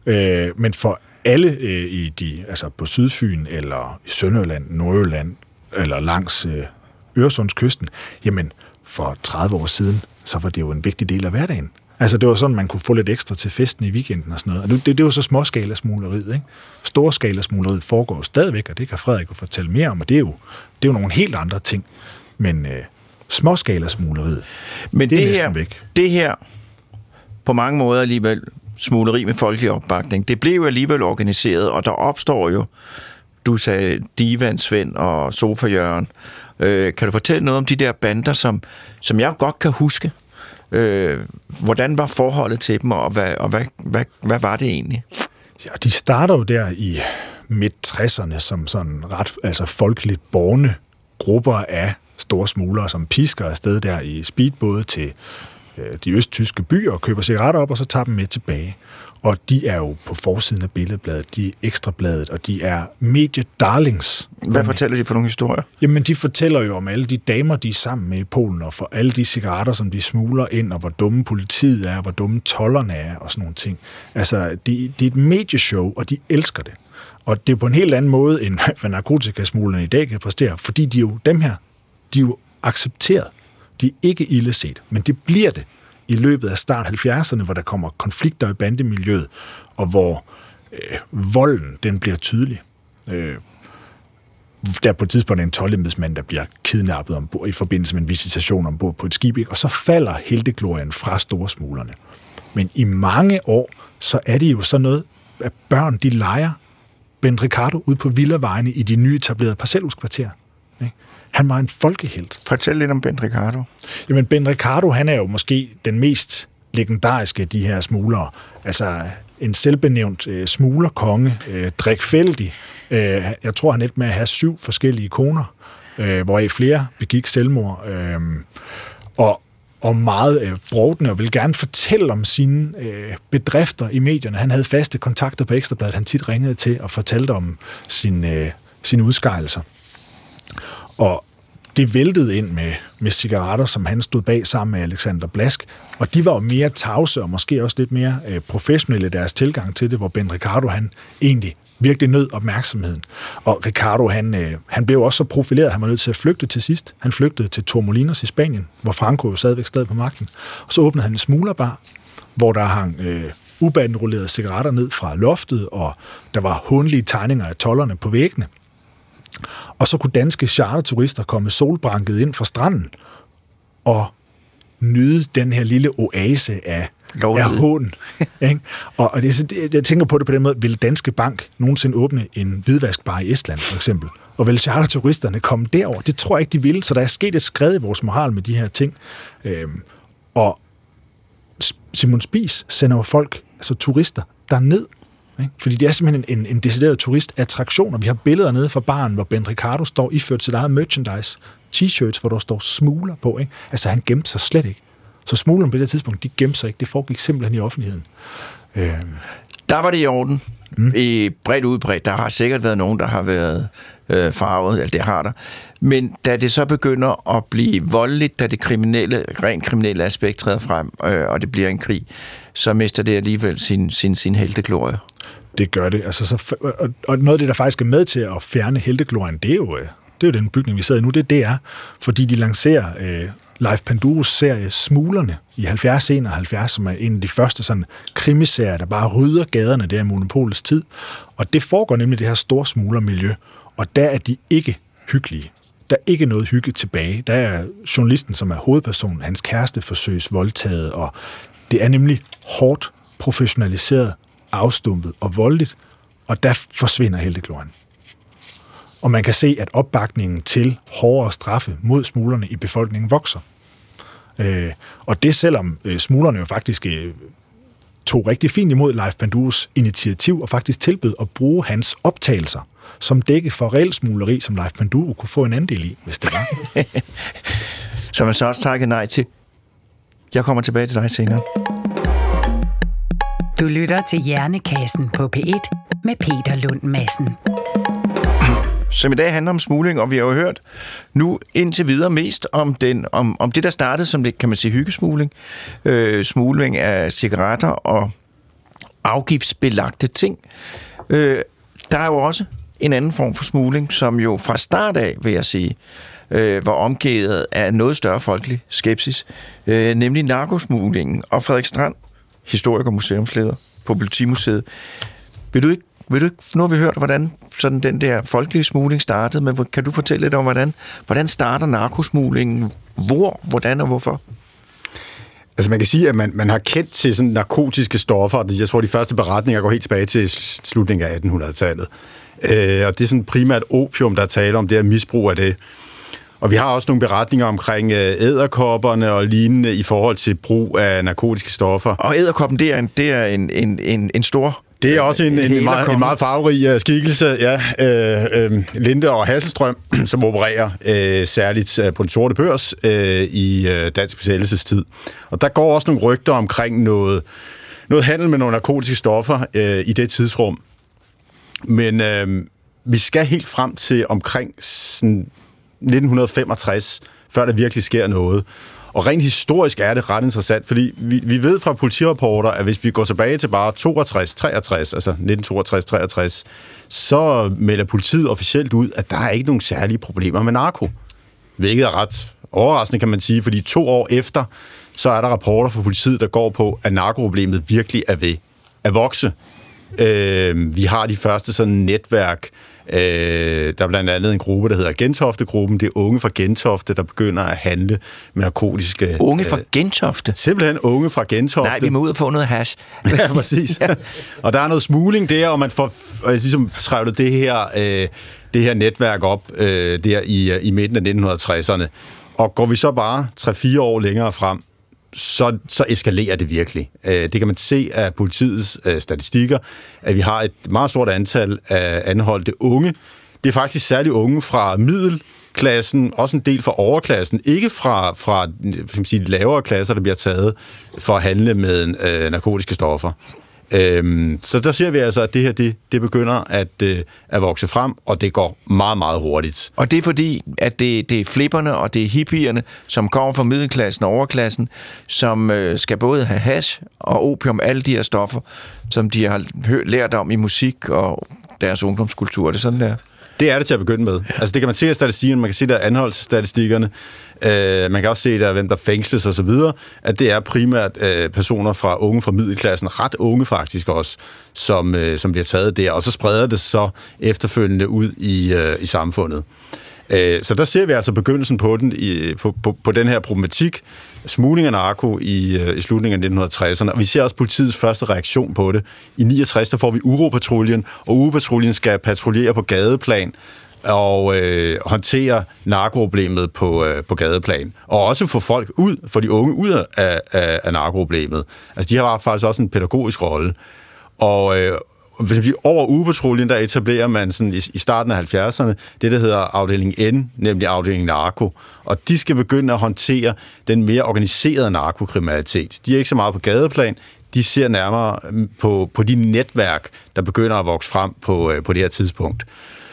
Øh, men for alle øh, i de, altså på Sydfyn, eller i Sønderjylland, Nordjylland, eller langs øh, Øresundskysten, jamen for 30 år siden, så var det jo en vigtig del af hverdagen. Altså, det var sådan, man kunne få lidt ekstra til festen i weekenden og sådan noget. Og det, det, det var så småskala smugleriet, ikke? Storskala smugleriet foregår stadigvæk, og det kan Frederik jo fortælle mere om, og det er jo, det er jo nogle helt andre ting. Men øh, småskala smugleriet, Men det er det næsten her, væk. det her, på mange måder alligevel, smugleri med folkelig opbakning, det blev jo alligevel organiseret, og der opstår jo, du sagde Divan, Svend og Sofa Jørgen. Øh, kan du fortælle noget om de der bander, som, som jeg godt kan huske? Øh, hvordan var forholdet til dem, og hvad, og hvad, hvad, hvad var det egentlig? Ja, de starter jo der i midt-60'erne som sådan ret altså folkeligt borne grupper af store smuglere, som pisker afsted der i speedbåde til øh, de østtyske byer og køber cigaretter op, og så tager dem med tilbage. Og de er jo på forsiden af billedbladet, de er ekstrabladet, og de er mediedarlings. Hvad fortæller de for nogle historier? Jamen, de fortæller jo om alle de damer, de er sammen med i Polen, og for alle de cigaretter, som de smugler ind, og hvor dumme politiet er, og hvor dumme tollerne er, og sådan nogle ting. Altså, det, det er et medieshow, og de elsker det. Og det er på en helt anden måde, end hvad narkotikasmuglerne i dag kan præstere, fordi de er jo, dem her, de er jo accepteret. De er ikke illeset, men det bliver det i løbet af start 70'erne, hvor der kommer konflikter i bandemiljøet, og hvor øh, volden, den bliver tydelig. Øh, der er på et tidspunkt en tolvembedsmand, der bliver kidnappet ombord, i forbindelse med en visitation ombord på et skib, ikke? og så falder helteglorien fra storsmuglerne. Men i mange år, så er det jo sådan noget, at børn, de leger Ben Ricardo ud på villavejene i de nye etablerede parcelhuskvarterer. Han var en folkehelt. Fortæl lidt om Ben Ricardo. Jamen, Ben Ricardo, han er jo måske den mest legendariske af de her smuglere. Altså, en selvbenævnt øh, smuglerkonge, øh, drikfældig. Øh, jeg tror, han endte med at have syv forskellige koner, øh, hvoraf flere begik selvmord. Øh, og, og meget øh, brodende, og vil gerne fortælle om sine øh, bedrifter i medierne. Han havde faste kontakter på Ekstrabladet, han tit ringede til og fortalte om sin, øh, sine udskejelser. Og det væltede ind med, med cigaretter, som han stod bag sammen med Alexander Blask. Og de var jo mere tavse og måske også lidt mere øh, professionelle i deres tilgang til det, hvor Ben Ricardo han egentlig virkelig nød opmærksomheden. Og Ricardo, han, øh, han blev også så profileret, at han var nødt til at flygte til sidst. Han flygtede til Tormolinos i Spanien, hvor Franco jo stadigvæk stadig på magten. Og så åbnede han en smuglerbar, hvor der hang øh, ubanderullerede cigaretter ned fra loftet, og der var hundlige tegninger af tollerne på væggene. Og så kunne danske charterturister komme solbranket ind fra stranden og nyde den her lille oase af, af hån. ikke? Og, og det, det, jeg tænker på det på den måde, vil Danske Bank nogensinde åbne en hvidvaskbar i Estland, for eksempel? Og vil charterturisterne komme derover? Det tror jeg ikke, de vil. Så der er sket et skred i vores moral med de her ting. Øhm, og Simon Spies sender jo folk, altså turister, derned. Ikke? Fordi det er simpelthen en, en, en decideret turistattraktion, og vi har billeder nede fra baren, hvor Ben Ricardo står iført sit eget merchandise, t-shirts, hvor der står smugler på. Ikke? Altså han gemte sig slet ikke. Så smuglerne på det tidspunkt, de gemte sig ikke. Det foregik simpelthen i offentligheden. Øhm, Der var det i orden. Mm. I bredt udbredt. Der har sikkert været nogen, der har været øh, farvet. eller det har der. Men da det så begynder at blive voldeligt, da det kriminelle, rent kriminelle aspekt træder frem, øh, og det bliver en krig, så mister det alligevel sin, sin, sin helteglorie. det gør det. Altså, så, og, noget af det, der faktisk er med til at fjerne helteglorien, det er jo, øh, det er jo den bygning, vi sidder i nu, det, det er, fordi de lancerer øh, Leif Panduros serie Smuglerne i 70-71, som er en af de første sådan krimiserier, der bare rydder gaderne der i monopolets tid. Og det foregår nemlig i det her store smuglermiljø, og der er de ikke hyggelige. Der er ikke noget hygge tilbage. Der er journalisten, som er hovedpersonen, hans kæreste forsøges voldtaget, og det er nemlig hårdt professionaliseret, afstumpet og voldeligt, og der forsvinder helteglorien. Og man kan se, at opbakningen til hårdere straffe mod smuglerne i befolkningen vokser. Øh, og det selvom øh, smuglerne jo faktisk øh, tog rigtig fint imod Leif Panduros initiativ og faktisk tilbød at bruge hans optagelser som dække for reelt smugleri, som Leif Panduro kunne få en andel i, hvis det var. Så man så også takke nej til. Jeg kommer tilbage til dig senere. Du lytter til Hjernekassen på P1 med Peter Lund Madsen. som i dag handler om smugling, og vi har jo hørt nu indtil videre mest om, den, om, om det, der startede som det, kan man sige, hyggesmugling. Øh, smugling af cigaretter og afgiftsbelagte ting. Øh, der er jo også en anden form for smugling, som jo fra start af, vil jeg sige, øh, var omgivet af noget større folkelig skepsis, øh, nemlig narkosmuglingen. Og Frederik Strand, historiker og museumsleder på Politimuseet, vil du ikke vil du ikke, nu har vi hørt, hvordan sådan den der folkelige smugling startede, men kan du fortælle lidt om, hvordan, hvordan starter narkosmuglingen? Hvor, hvordan og hvorfor? Altså man kan sige, at man, man har kendt til sådan narkotiske stoffer. Jeg tror, de første beretninger går helt tilbage til slutningen af 1800-tallet. Øh, og det er sådan primært opium, der taler om det her misbrug af det. Og vi har også nogle beretninger omkring øh, æderkopperne og lignende i forhold til brug af narkotiske stoffer. Og æderkoppen, det er en, det er en, en, en, en stor det er også en, en, en, meget, en meget farverig uh, skikkelse, ja. Uh, uh, Linde og Hasselstrøm, som opererer uh, særligt uh, på den sorte børs uh, i uh, dansk besættelsestid. Og der går også nogle rygter omkring noget, noget handel med nogle narkotiske stoffer uh, i det tidsrum. Men øh, vi skal helt frem til omkring sådan 1965, før der virkelig sker noget. Og rent historisk er det ret interessant, fordi vi, vi ved fra politirapporter, at hvis vi går tilbage til bare 62, 63, altså 1962, 63, så melder politiet officielt ud, at der er ikke nogen særlige problemer med narko. Hvilket er ret overraskende, kan man sige, fordi to år efter, så er der rapporter fra politiet, der går på, at narkoproblemet virkelig er ved at vokse. Øh, vi har de første sådan netværk, Øh, der er blandt andet en gruppe, der hedder Gentofte-gruppen. Det er unge fra Gentofte, der begynder at handle med narkotiske... Unge fra øh, Gentofte? Simpelthen unge fra Gentofte. Nej, vi må ud og få noget hash. ja, præcis. ja. Og der er noget smugling der, og man får og ligesom trævlet det her, øh, det her netværk op øh, der i, i midten af 1960'erne. Og går vi så bare 3-4 år længere frem, så, så eskalerer det virkelig. Øh, det kan man se af politiets øh, statistikker, at vi har et meget stort antal af anholdte unge. Det er faktisk særligt unge fra middelklassen, også en del fra overklassen, ikke fra, fra sige, lavere klasser, der bliver taget for at handle med øh, narkotiske stoffer. Øhm, så der ser vi altså, at det her det, det begynder at, øh, at vokse frem, og det går meget, meget hurtigt. Og det er fordi, at det, det er flipperne og det er hippierne, som kommer fra middelklassen og overklassen, som øh, skal både have hash og opium, alle de her stoffer, som de har lært om i musik og deres ungdomskultur. Det er sådan, der. Det er det til at begynde med. Ja. Altså det kan man se af statistikkerne, man kan se der anholdsstatistikkerne, øh, man kan også se der, hvem der fængsles osv., at det er primært øh, personer fra unge fra middelklassen, ret unge faktisk også, som, øh, som bliver taget der, og så spreder det så efterfølgende ud i, øh, i samfundet. Øh, så der ser vi altså begyndelsen på den, i, på, på, på den her problematik, smugling af narko i, øh, i slutningen af 1960'erne, og vi ser også politiets første reaktion på det. I 69 der får vi Uropatruljen, og Uropatruljen skal patruljere på gadeplan og øh, håndtere narkoproblemet på, øh, på gadeplan. Og også få folk ud, få de unge ud af, af, af narkoproblemet. Altså, de har faktisk også en pædagogisk rolle. Og, øh, hvis man siger, over ugepatruljen, der etablerer man sådan i, i starten af 70'erne det, der hedder afdeling N, nemlig afdeling narko. Og de skal begynde at håndtere den mere organiserede narkokriminalitet. De er ikke så meget på gadeplan, de ser nærmere mm, på, på de netværk, der begynder at vokse frem på, øh, på det her tidspunkt.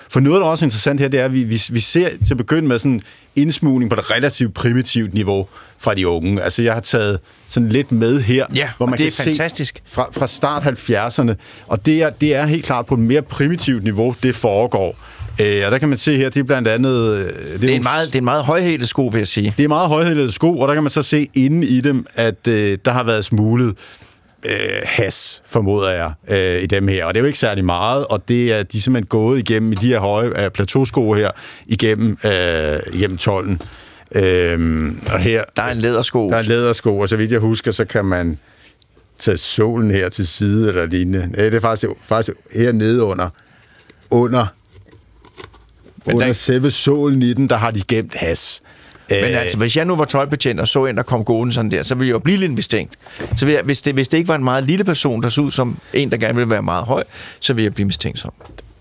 For noget, der er også interessant her, det er, at vi, vi, vi ser til at begynde med sådan indsmugling på et relativt primitivt niveau fra de unge. Altså, jeg har taget sådan lidt med her, ja, hvor man det kan er fantastisk. se fra, fra start 70'erne, og det er, det er helt klart på et mere primitivt niveau, det foregår. Øh, og der kan man se her, det er blandt andet... Øh, det, det, er, en meget, det er en meget højhældet sko, vil jeg sige. Det er meget højhældet sko, og der kan man så se inde i dem, at øh, der har været smuglet øh, has, formoder jeg, øh, i dem her. Og det er jo ikke særlig meget, og det er de er simpelthen gået igennem i de her høje øh, plateausko her, igennem, øh, igennem tolden. Øh, og her, der er en lædersko. Der er en lædersko, og så vidt jeg husker, så kan man tage solen her til side eller lignende. Nej, det er faktisk, faktisk her nede under, under, Men under der... selve solen i den, der har de gemt has. Men øh, altså, hvis jeg nu var tøjbetjent og så en, der kom gående sådan der, så ville jeg jo blive lidt mistænkt. Så jeg, hvis, det, hvis det ikke var en meget lille person, der så ud som en, der gerne ville være meget høj, så ville jeg blive mistænkt som.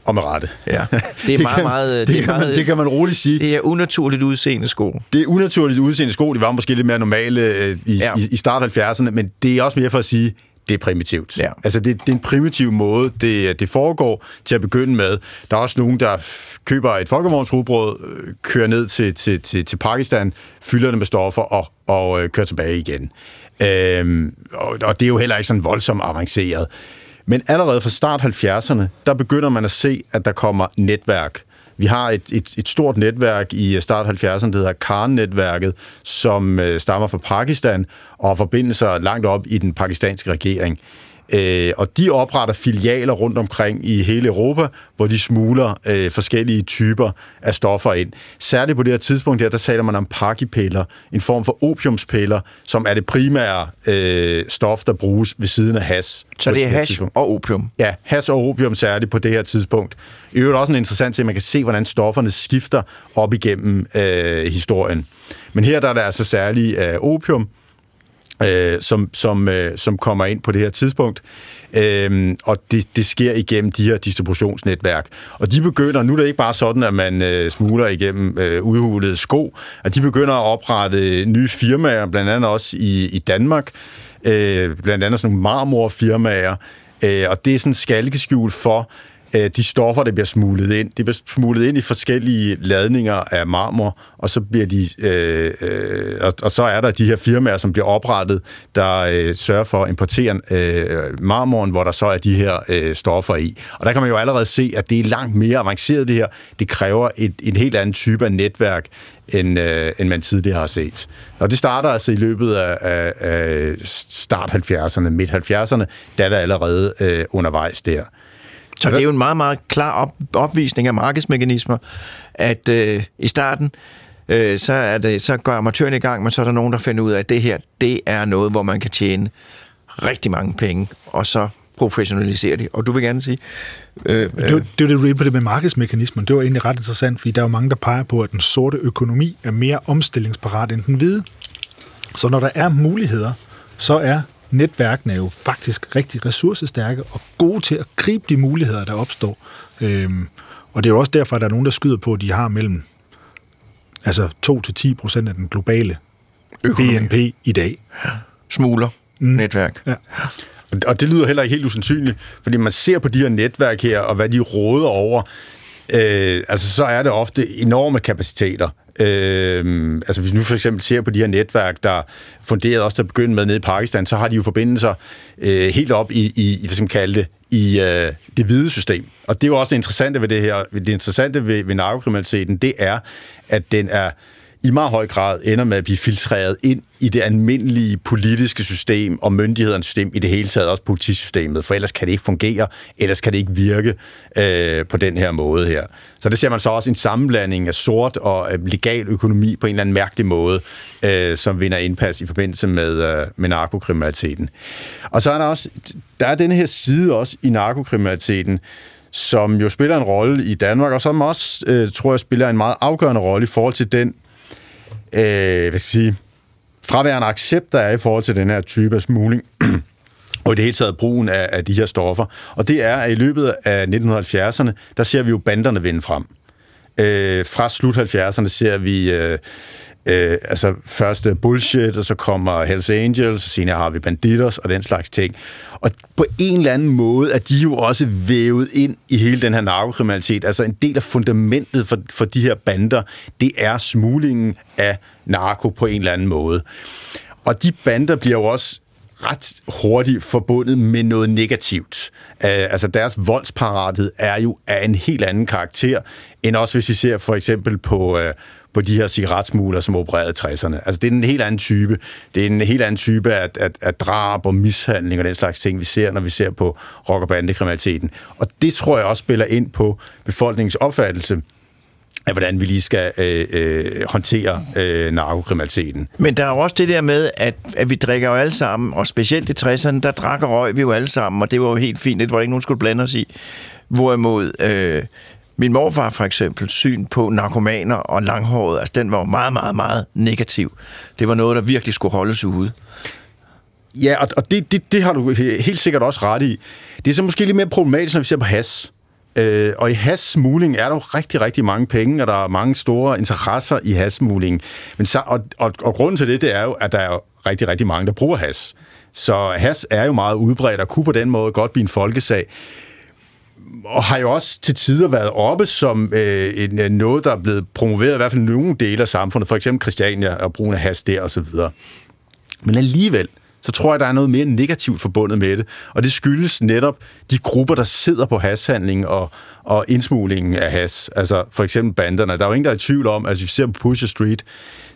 Og med rette. Ja. Det er det meget, kan, meget... Det, det, kan meget, man, det kan man roligt sige. Det er unaturligt udseende sko. Det er unaturligt udseende sko. De var måske lidt mere normale øh, i, ja. i, i start 70'erne, men det er også mere for at sige, det er primitivt. Ja. Altså, det, det er en primitiv måde, det, det foregår til at begynde med. Der er også nogen, der køber et folkevognsrugbrød, øh, kører ned til, til, til, til Pakistan, fylder det med stoffer og, og øh, kører tilbage igen. Øhm, og, og det er jo heller ikke sådan voldsomt avanceret. Men allerede fra start 70'erne, der begynder man at se, at der kommer netværk vi har et, et, et stort netværk i start 70'erne, der hedder Karn-netværket, som øh, stammer fra Pakistan og har forbindelser langt op i den pakistanske regering. Øh, og de opretter filialer rundt omkring i hele Europa, hvor de smugler øh, forskellige typer af stoffer ind. Særligt på det her tidspunkt her, der taler man om pakipiller, en form for opiumspiller, som er det primære øh, stof, der bruges ved siden af has. Så det er hash tidspunkt. og opium? Ja, has og opium særligt på det her tidspunkt. I øvrigt også en interessant ting, man kan se, hvordan stofferne skifter op igennem øh, historien. Men her der er der altså særligt øh, opium, øh, som, som, øh, som kommer ind på det her tidspunkt. Øh, og det, det sker igennem de her distributionsnetværk. Og de begynder, nu er det ikke bare sådan, at man øh, smuler igennem øh, udhulede sko, at de begynder at oprette nye firmaer, blandt andet også i, i Danmark, øh, blandt andet sådan nogle marmorfirmaer, øh, og det er sådan en skalkeskjul for, Øh, de stoffer, der bliver smuglet ind. De bliver smuglet ind i forskellige ladninger af marmor, og så bliver de, øh, øh, og, og så er der de her firmaer, som bliver oprettet, der øh, sørger for at importere øh, marmoren, hvor der så er de her øh, stoffer i. Og der kan man jo allerede se, at det er langt mere avanceret det her. Det kræver et, et helt andet type af netværk, end, øh, end man tidligere har set. Og det starter altså i løbet af, af, af start 70'erne, midt 70'erne, da der allerede øh, undervejs der. Så det er jo en meget, meget klar op, opvisning af markedsmekanismer, at øh, i starten, øh, så, er det, så går amatøren i gang, men så er der nogen, der finder ud af, at det her, det er noget, hvor man kan tjene rigtig mange penge, og så professionalisere det. Og du vil gerne sige... Øh, det, det, det, det, det med markedsmekanismen, det var egentlig ret interessant, fordi der er jo mange, der peger på, at den sorte økonomi er mere omstillingsparat end den hvide. Så når der er muligheder, så er netværkene er jo faktisk rigtig ressourcestærke og gode til at gribe de muligheder, der opstår. Øhm, og det er jo også derfor, at der er nogen, der skyder på, at de har mellem altså 2-10 procent af den globale Økonomi. BNP i dag. Ja. Smugler. Mm. Netværk. Ja. Og det lyder heller ikke helt usandsynligt, fordi man ser på de her netværk her, og hvad de råder over, øh, altså så er det ofte enorme kapaciteter. Øh, altså hvis vi nu for eksempel ser på de her netværk, der funderede også til at begynde med nede i Pakistan, så har de jo forbindelser øh, helt op i, i, hvad skal man kalde det, i øh, det hvide system. Og det er jo også det interessante ved det her, det interessante ved, ved narkokriminaliteten, det er, at den er i meget høj grad ender med at blive filtreret ind i det almindelige politiske system og myndighedernes system i det hele taget, også politisystemet, for ellers kan det ikke fungere, ellers kan det ikke virke øh, på den her måde her. Så det ser man så også en sammenblanding af sort og øh, legal økonomi på en eller anden mærkelig måde, øh, som vinder indpas i forbindelse med, øh, med narkokriminaliteten. Og så er der også, der er den her side også i narkokriminaliteten, som jo spiller en rolle i Danmark, og som også, øh, tror jeg, spiller en meget afgørende rolle i forhold til den øh, hvad skal vi sige, fraværende accept, der er i forhold til den her type af smugling, og i det hele taget brugen af, af de her stoffer. Og det er, at i løbet af 1970'erne, der ser vi jo banderne vinde frem. Øh, fra slut 70'erne ser vi... Øh, øh, altså først øh, bullshit, og så kommer Hells Angels, og senere har vi Banditos og den slags ting. Og på en eller anden måde er de jo også vævet ind i hele den her narkokriminalitet. Altså en del af fundamentet for, for de her bander, det er smuglingen af narko på en eller anden måde. Og de bander bliver jo også ret hurtigt forbundet med noget negativt. Uh, altså deres voldsparathed er jo af en helt anden karakter, end også hvis vi ser for eksempel på, uh, på de her cigaretsmugler, som opererede i 60'erne. Altså, det er en helt anden type. Det er en helt anden type af, af, af drab og mishandling og den slags ting, vi ser, når vi ser på rock- og bandekriminaliteten. Og det tror jeg også spiller ind på befolkningens opfattelse af, hvordan vi lige skal øh, øh, håndtere øh, narkokriminaliteten. Men der er jo også det der med, at, at vi drikker jo alle sammen, og specielt i 60'erne, der drak og røg vi jo alle sammen, og det var jo helt fint, det var ikke nogen, skulle blande os i. Hvorimod øh, min morfar for eksempel, syn på narkomaner og langhåret, altså den var meget, meget, meget negativ. Det var noget, der virkelig skulle holdes ude. Ja, og, og det, det, det har du helt sikkert også ret i. Det er så måske lidt mere problematisk, når vi ser på has. Øh, og i hasmugling er der jo rigtig, rigtig mange penge, og der er mange store interesser i hasmugling. Men så, og, og, og grunden til det, det er jo, at der er rigtig, rigtig mange, der bruger has. Så has er jo meget udbredt og kunne på den måde godt blive en folkesag og har jo også til tider været oppe som øh, en, øh, noget, der er blevet promoveret i hvert fald nogle dele af samfundet, for eksempel Christiania og brugen af has der og så videre. Men alligevel, så tror jeg, der er noget mere negativt forbundet med det. Og det skyldes netop de grupper, der sidder på hashandling og, og indsmuglingen af has. Altså for eksempel banderne. Der er jo ingen, der er i tvivl om, at hvis vi ser på Pusher Street,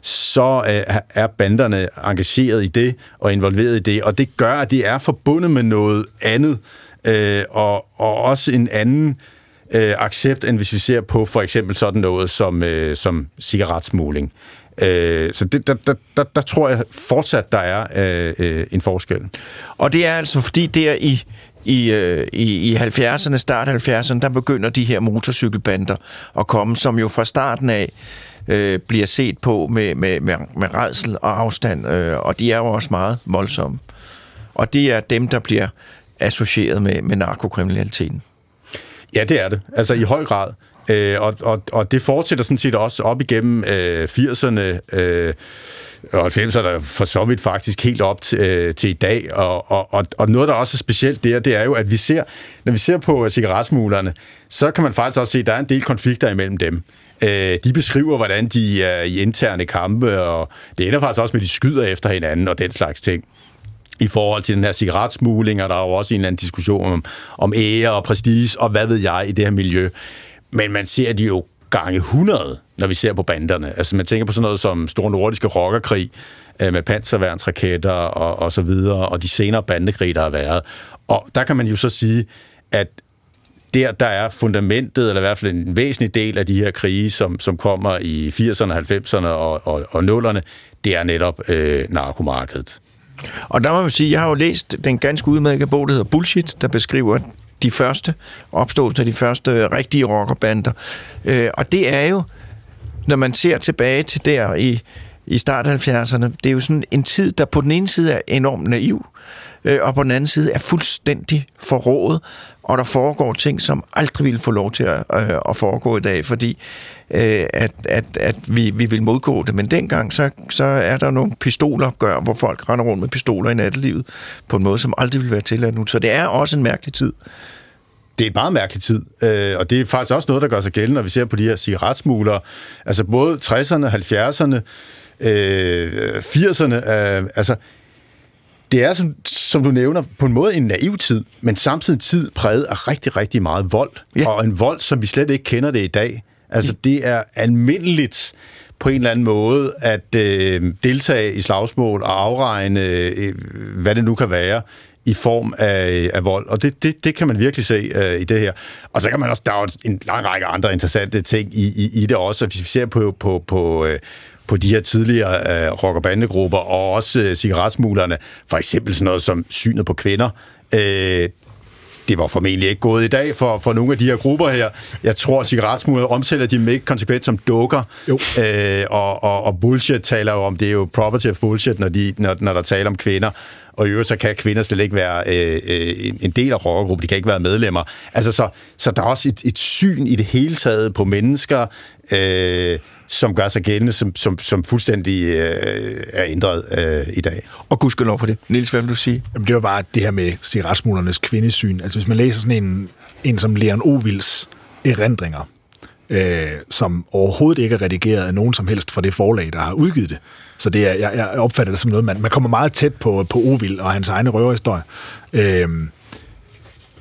så øh, er banderne engageret i det og involveret i det, og det gør, at det er forbundet med noget andet, øh, og, og også en anden øh, accept, end hvis vi ser på for eksempel sådan noget som, øh, som cigaretsmugling. Øh, så det, der, der, der, der tror jeg fortsat, der er øh, øh en forskel. Og det er altså fordi der i, i, øh, i, i 70'erne, start 70'erne, der begynder de her motorcykelbander at komme, som jo fra starten af øh, bliver set på med, med, med, med redsel og afstand, øh, og de er jo også meget voldsomme. Og det er dem, der bliver associeret med, med narkokriminaliteten. Ja, det er det. Altså i høj grad. Øh, og, og, og det fortsætter sådan set også op igennem øh, 80'erne øh, og 90'erne, for så vidt faktisk helt op til, øh, til i dag. Og, og, og, og noget, der også er specielt der, det er jo, at vi ser, når vi ser på øh, cigaretsmuglerne, så kan man faktisk også se, at der er en del konflikter imellem dem. Øh, de beskriver, hvordan de er i interne kampe, og det ender faktisk også med, at de skyder efter hinanden og den slags ting i forhold til den her cigaretsmugling, og der er jo også en eller anden diskussion om, om ære og prestige, og hvad ved jeg i det her miljø. Men man ser de jo gange 100, når vi ser på banderne. Altså man tænker på sådan noget som Stor Nordiske Rockerkrig, øh, med panserværnsraketter og, og så videre, og de senere bandekrig, der har været. Og der kan man jo så sige, at der, der er fundamentet, eller i hvert fald en væsentlig del af de her krige, som, som kommer i 80'erne, 90'erne og, og, og 0'erne, det er netop øh, narkomarkedet. Og der må man sige, jeg har jo læst den ganske udmærkede bog, der hedder Bullshit, der beskriver de første opståelser af de første rigtige rockerbander. Øh, og det er jo, når man ser tilbage til der i, i start 70'erne, det er jo sådan en tid, der på den ene side er enormt naiv, øh, og på den anden side er fuldstændig forrådet, og der foregår ting, som aldrig ville få lov til at, øh, at foregå i dag, fordi øh, at, at, at vi, vi vil modgå det. Men dengang, så, så er der nogle pistolopgør, hvor folk render rundt med pistoler i nattelivet, på en måde, som aldrig vil være tilladt nu. Så det er også en mærkelig tid. Det er en meget mærkelig tid, øh, og det er faktisk også noget, der gør sig gældende, når vi ser på de her cigaretsmuglere. Altså både 60'erne, 70'erne, øh, 80'erne, øh, altså det er, som, som du nævner, på en måde en naiv tid, men samtidig en tid præget af rigtig, rigtig meget vold. Ja. Og en vold, som vi slet ikke kender det i dag. Altså, det er almindeligt på en eller anden måde at øh, deltage i slagsmål og afregne, øh, hvad det nu kan være, i form af, af vold. Og det, det, det kan man virkelig se øh, i det her. Og så kan man også, der er en lang række andre interessante ting i, i, i det også. Hvis vi ser på, på, på øh, på de her tidligere øh, rock- og bandegrupper, og også øh, cigaretsmuglerne. For eksempel sådan noget som synet på kvinder. Øh, det var formentlig ikke gået i dag for, for nogle af de her grupper her. Jeg tror, at cigaretsmuglere omtæller de ikke konsekvent som dukker, jo. Øh, og, og, og bullshit taler jo om, det er jo property of bullshit, når, de, når, når der taler om kvinder. Og i øvrigt, så kan kvinder slet ikke være øh, øh, en del af rockergruppen, de kan ikke være medlemmer. Altså, så, så der er også et, et syn i det hele taget på mennesker, øh, som gør sig gældende, som, som, som fuldstændig øh, er ændret øh, i dag. Og gudskelov for det. Niels, hvad vil du sige? Jamen, det var bare det her med cigaretsmuglernes kvindesyn. Altså hvis man læser sådan en, en som Leon Ovils erindringer, øh, som overhovedet ikke er redigeret af nogen som helst fra det forlag, der har udgivet det. Så det er, jeg, jeg opfatter det som noget, man, man kommer meget tæt på, på Ovil og hans egne røverhistorie. Øh,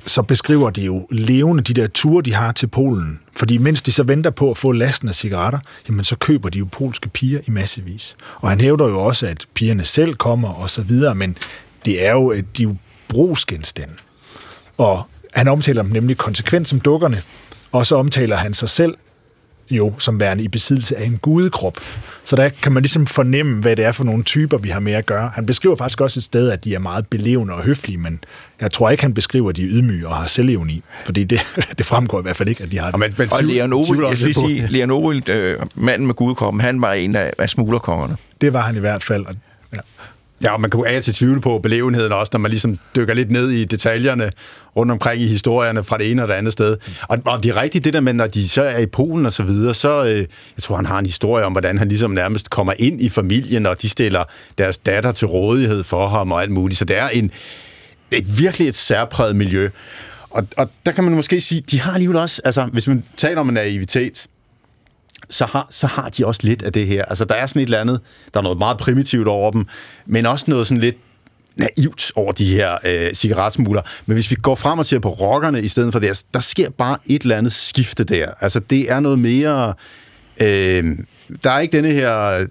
så beskriver de jo levende de der ture, de har til Polen. Fordi mens de så venter på at få lasten af cigaretter, jamen så køber de jo polske piger i massevis. Og han hævder jo også, at pigerne selv kommer og så videre, men det er jo, at de er jo brugsgenstande. Og han omtaler dem nemlig konsekvent som dukkerne, og så omtaler han sig selv jo som værende i besiddelse af en gudekrop. Så der kan man ligesom fornemme, hvad det er for nogle typer, vi har med at gøre. Han beskriver faktisk også et sted, at de er meget belevende og høflige, men jeg tror ikke, han beskriver, at de er ydmyge og har selvevni, fordi det, det fremgår i hvert fald ikke, at de har det. Men, men, og Leon Ovil, jeg skal sige, Leon Ovil, øh, manden med gudekroppen, han var en af, af smuglerkongerne. Det var han i hvert fald, og ja. Ja, og man kunne af til tvivle på belevenheden også, når man ligesom dykker lidt ned i detaljerne rundt omkring i historierne fra det ene og det andet sted. Og, og det er rigtigt det der med, når de så er i Polen og så videre, så øh, jeg tror, han har en historie om, hvordan han ligesom nærmest kommer ind i familien, og de stiller deres datter til rådighed for ham og alt muligt. Så det er en, et virkelig et særpræget miljø. Og, og der kan man måske sige, de har alligevel også, altså hvis man taler om en naivitet, så har, så har de også lidt af det her. Altså, der er sådan et eller andet, der er noget meget primitivt over dem, men også noget sådan lidt naivt over de her øh, cigaretsmugler. Men hvis vi går frem og ser på rockerne i stedet for det, der sker bare et eller andet skifte der. Altså, det er noget mere... Øh, der er ikke denne her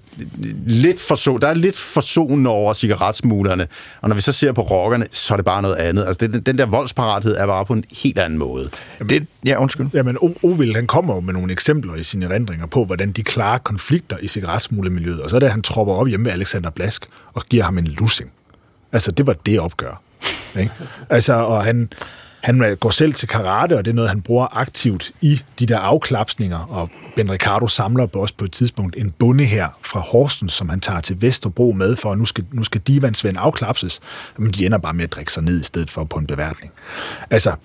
lidt forso, der er lidt forsonende over cigaretsmuglerne, og når vi så ser på rockerne, så er det bare noget andet. Altså det, den der voldsparathed er bare på en helt anden måde. Det, ja, undskyld. Jamen, Ovild, han kommer jo med nogle eksempler i sine erindringer på, hvordan de klarer konflikter i cigaretsmuglemiljøet, og så er det, han tropper op hjemme med Alexander Blask og giver ham en lussing. Altså, det var det opgør. Ikke? Altså, og han, han øh, går selv til karate, og det er noget, han bruger aktivt i de der afklapsninger, og Ben Ricardo samler også på et tidspunkt en bonde her fra Horsens, som han tager til Vesterbro med, for at nu skal, nu skal Divansvend afklapses, men de ender bare med at drikke sig ned i stedet for på en beværtning. Altså,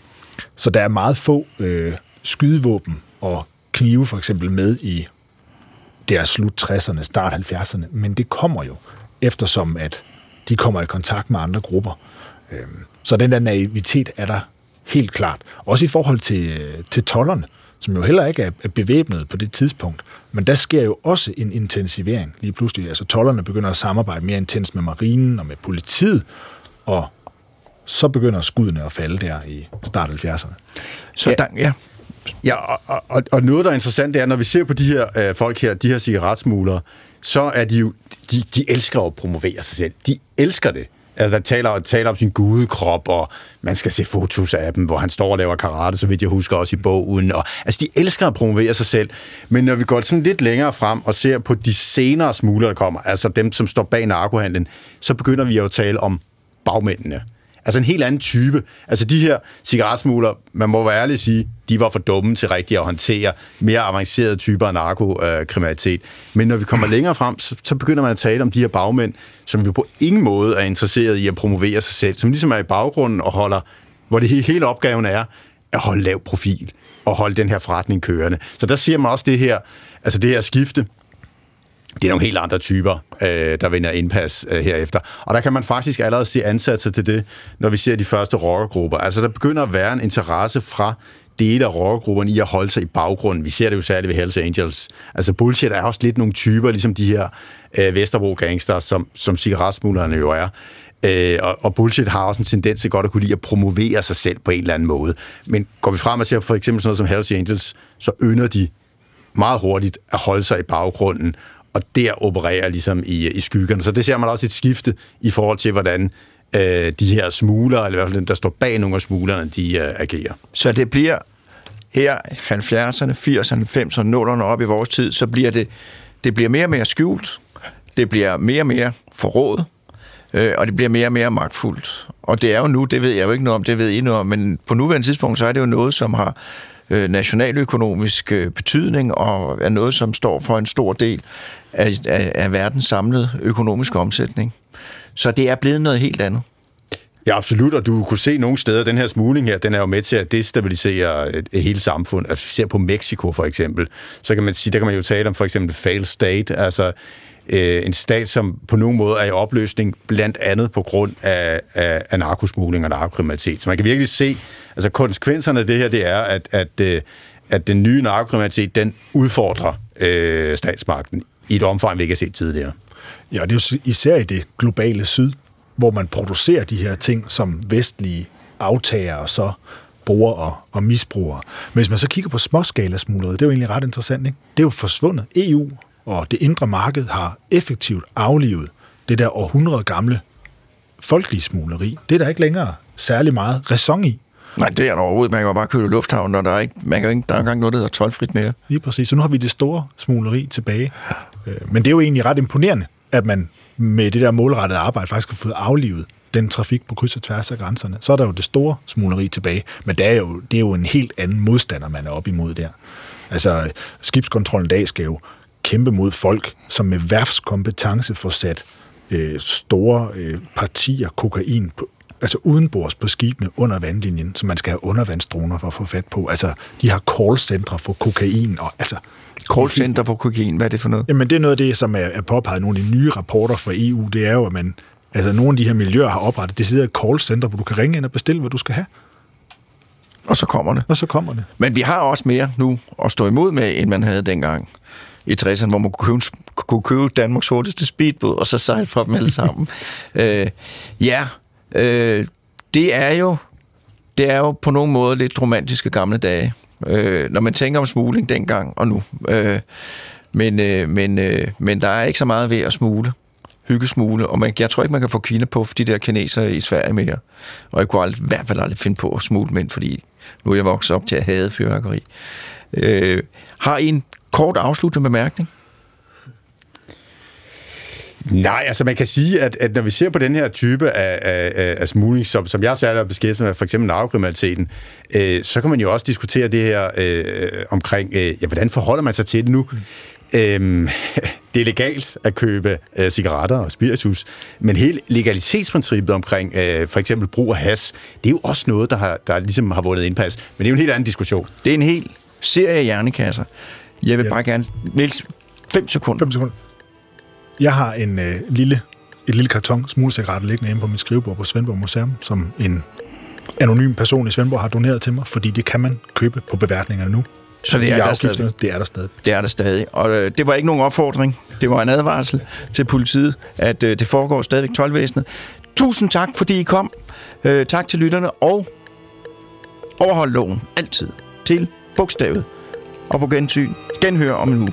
så der er meget få øh, skydevåben og knive for eksempel med i deres slut 60'erne, start 70'erne, men det kommer jo, eftersom at de kommer i kontakt med andre grupper. Øhm, så den der naivitet er der helt klart. Også i forhold til, til tollerne, som jo heller ikke er bevæbnet på det tidspunkt. Men der sker jo også en intensivering lige pludselig. Altså tollerne begynder at samarbejde mere intens med marinen og med politiet, og så begynder skuddene at falde der i start 70'erne. Så ja. Der, ja. Ja, og, og, og noget, der er interessant, det er, når vi ser på de her øh, folk her, de her cigaretsmuglere, så er de jo, de, de elsker at promovere sig selv. De elsker det. Altså, der taler, taler om sin gudekrop, og man skal se fotos af dem, hvor han står og laver karate, så vidt jeg husker også i bogen. Og, altså, de elsker at promovere sig selv. Men når vi går sådan lidt længere frem og ser på de senere smugler, der kommer, altså dem, som står bag narkohandlen, så begynder vi jo at tale om bagmændene. Altså en helt anden type. Altså de her cigaretsmugler, man må være ærlig at sige, de var for dumme til rigtigt at håndtere mere avancerede typer af narkokriminalitet. Men når vi kommer længere frem, så, så begynder man at tale om de her bagmænd, som vi på ingen måde er interesseret i at promovere sig selv, som ligesom er i baggrunden og holder, hvor det hele opgaven er at holde lav profil og holde den her forretning kørende. Så der ser man også det her, altså det her skifte det er nogle helt andre typer, øh, der vinder indpas øh, herefter. Og der kan man faktisk allerede se ansatser til det, når vi ser de første rockergrupper. Altså, der begynder at være en interesse fra dele af rockergrupperne i at holde sig i baggrunden. Vi ser det jo særligt ved Hells Angels. Altså, bullshit er også lidt nogle typer, ligesom de her øh, Vesterbro-gangster, som, som cigaretsmuglerne jo er. Øh, og, og bullshit har også en tendens til godt at kunne lide at promovere sig selv på en eller anden måde. Men går vi frem og ser for eksempel sådan noget som Hells Angels, så ynder de meget hurtigt at holde sig i baggrunden og der opererer ligesom i, i skyggerne. Så det ser man også et skifte i forhold til, hvordan øh, de her smuglere, eller i hvert fald dem, der står bag nogle af smuglerne, de øh, agerer. Så det bliver her 70'erne, 80'erne, 90'erne, 0'erne op i vores tid, så bliver det, det bliver mere og mere skjult, det bliver mere og mere forrådet, øh, og det bliver mere og mere magtfuldt. Og det er jo nu, det ved jeg jo ikke noget om, det ved I noget om, men på nuværende tidspunkt, så er det jo noget, som har øh, nationaløkonomisk øh, betydning og er noget, som står for en stor del af, af, af verdens samlede økonomiske omsætning. Så det er blevet noget helt andet. Ja, absolut, og du kunne se nogle steder, den her smugling her, den er jo med til at destabilisere et, et hele samfund. Altså, vi ser på Mexico for eksempel, så kan man sige, der kan man jo tale om for eksempel fail state, altså øh, en stat, som på nogen måde er i opløsning, blandt andet på grund af, af, af narkosmugling og narkokriminalitet. Så man kan virkelig se, altså konsekvenserne af det her, det er, at, at, øh, at den nye narkokriminalitet, den udfordrer øh, statsmagten i et omfang, vi ikke har set tidligere. Ja, det er jo især i det globale syd, hvor man producerer de her ting, som vestlige aftager og så bruger og, og misbruger. Men hvis man så kigger på småskalasmugleriet, det er jo egentlig ret interessant. Ikke? Det er jo forsvundet. EU og det indre marked har effektivt aflivet det der århundrede gamle folkelige smugleri. Det er der ikke længere særlig meget ræson i. Nej, det er der overhovedet. Man kan jo bare købe lufthavn, og der er, ikke, man kan ikke, der er engang noget, der hedder tolvfrit mere. Lige præcis. Så nu har vi det store smugleri tilbage. Øh, men det er jo egentlig ret imponerende, at man med det der målrettede arbejde faktisk har fået aflivet den trafik på kryds og tværs af grænserne. Så er der jo det store smugleri tilbage, men det er jo, det er jo en helt anden modstander, man er op imod der. Altså, skibskontrollen dag skal jo kæmpe mod folk, som med værfskompetence får sat øh, store øh, partier kokain på, altså udenbords på skibene under vandlinjen, som man skal have undervandsdroner for at få fat på. Altså, de har callcentre for kokain, og altså... Callcenter for kokain, hvad er det for noget? Jamen, det er noget af det, som er, er påpeget nogle af de nye rapporter fra EU, det er jo, at man, altså nogle af de her miljøer har oprettet det sidder callcenter, hvor du kan ringe ind og bestille, hvad du skal have. Og så kommer det. Og så kommer det. Men vi har også mere nu at stå imod med, end man havde dengang. i 60'erne, hvor man kunne købe, kunne købe Danmarks hurtigste speedbåd, og så sejle fra dem alle sammen. øh, ja, øh, det er jo det er jo på nogen måde lidt romantiske gamle dage, øh, når man tænker om smugling dengang og nu. Øh, men, øh, men, øh, men der er ikke så meget ved at smule hyggesmule, og man, jeg tror ikke, man kan få Kina på de der kinesere i Sverige mere. Og jeg kunne aldrig, i hvert fald aldrig finde på at smule mænd, fordi nu er jeg vokset op til at have fyrværkeri. Øh, har I en kort afsluttende bemærkning? Nej, altså man kan sige, at, at når vi ser på den her type af, af, af smugling, som, som jeg særligt har beskæftiget med, for eksempel narkokriminaliteten, øh, så kan man jo også diskutere det her øh, omkring, øh, ja, hvordan forholder man sig til det nu? Øhm, det er legalt at købe øh, cigaretter og spiritus, men hele legalitetsprincippet omkring øh, for eksempel brug af has, det er jo også noget, der, har, der ligesom har vundet indpas. Men det er jo en helt anden diskussion. Det er en hel serie af hjernekasser. Jeg vil ja. bare gerne... Niels, fem sekunder. Fem sekunder. Jeg har en øh, lille, et lille karton smuglercigaretter liggende inde på mit skrivebord på Svendborg Museum, som en anonym person i Svendborg har doneret til mig, fordi det kan man købe på beværtningerne nu. Så det er, der stadig. det er der stadig. Det er der stadig. Og øh, det var ikke nogen opfordring. Det var en advarsel til politiet, at øh, det foregår stadigvæk 12 Tusind tak, fordi I kom. Øh, tak til lytterne, og overhold loven altid til bogstavet. Og på gensyn, genhør om en uge.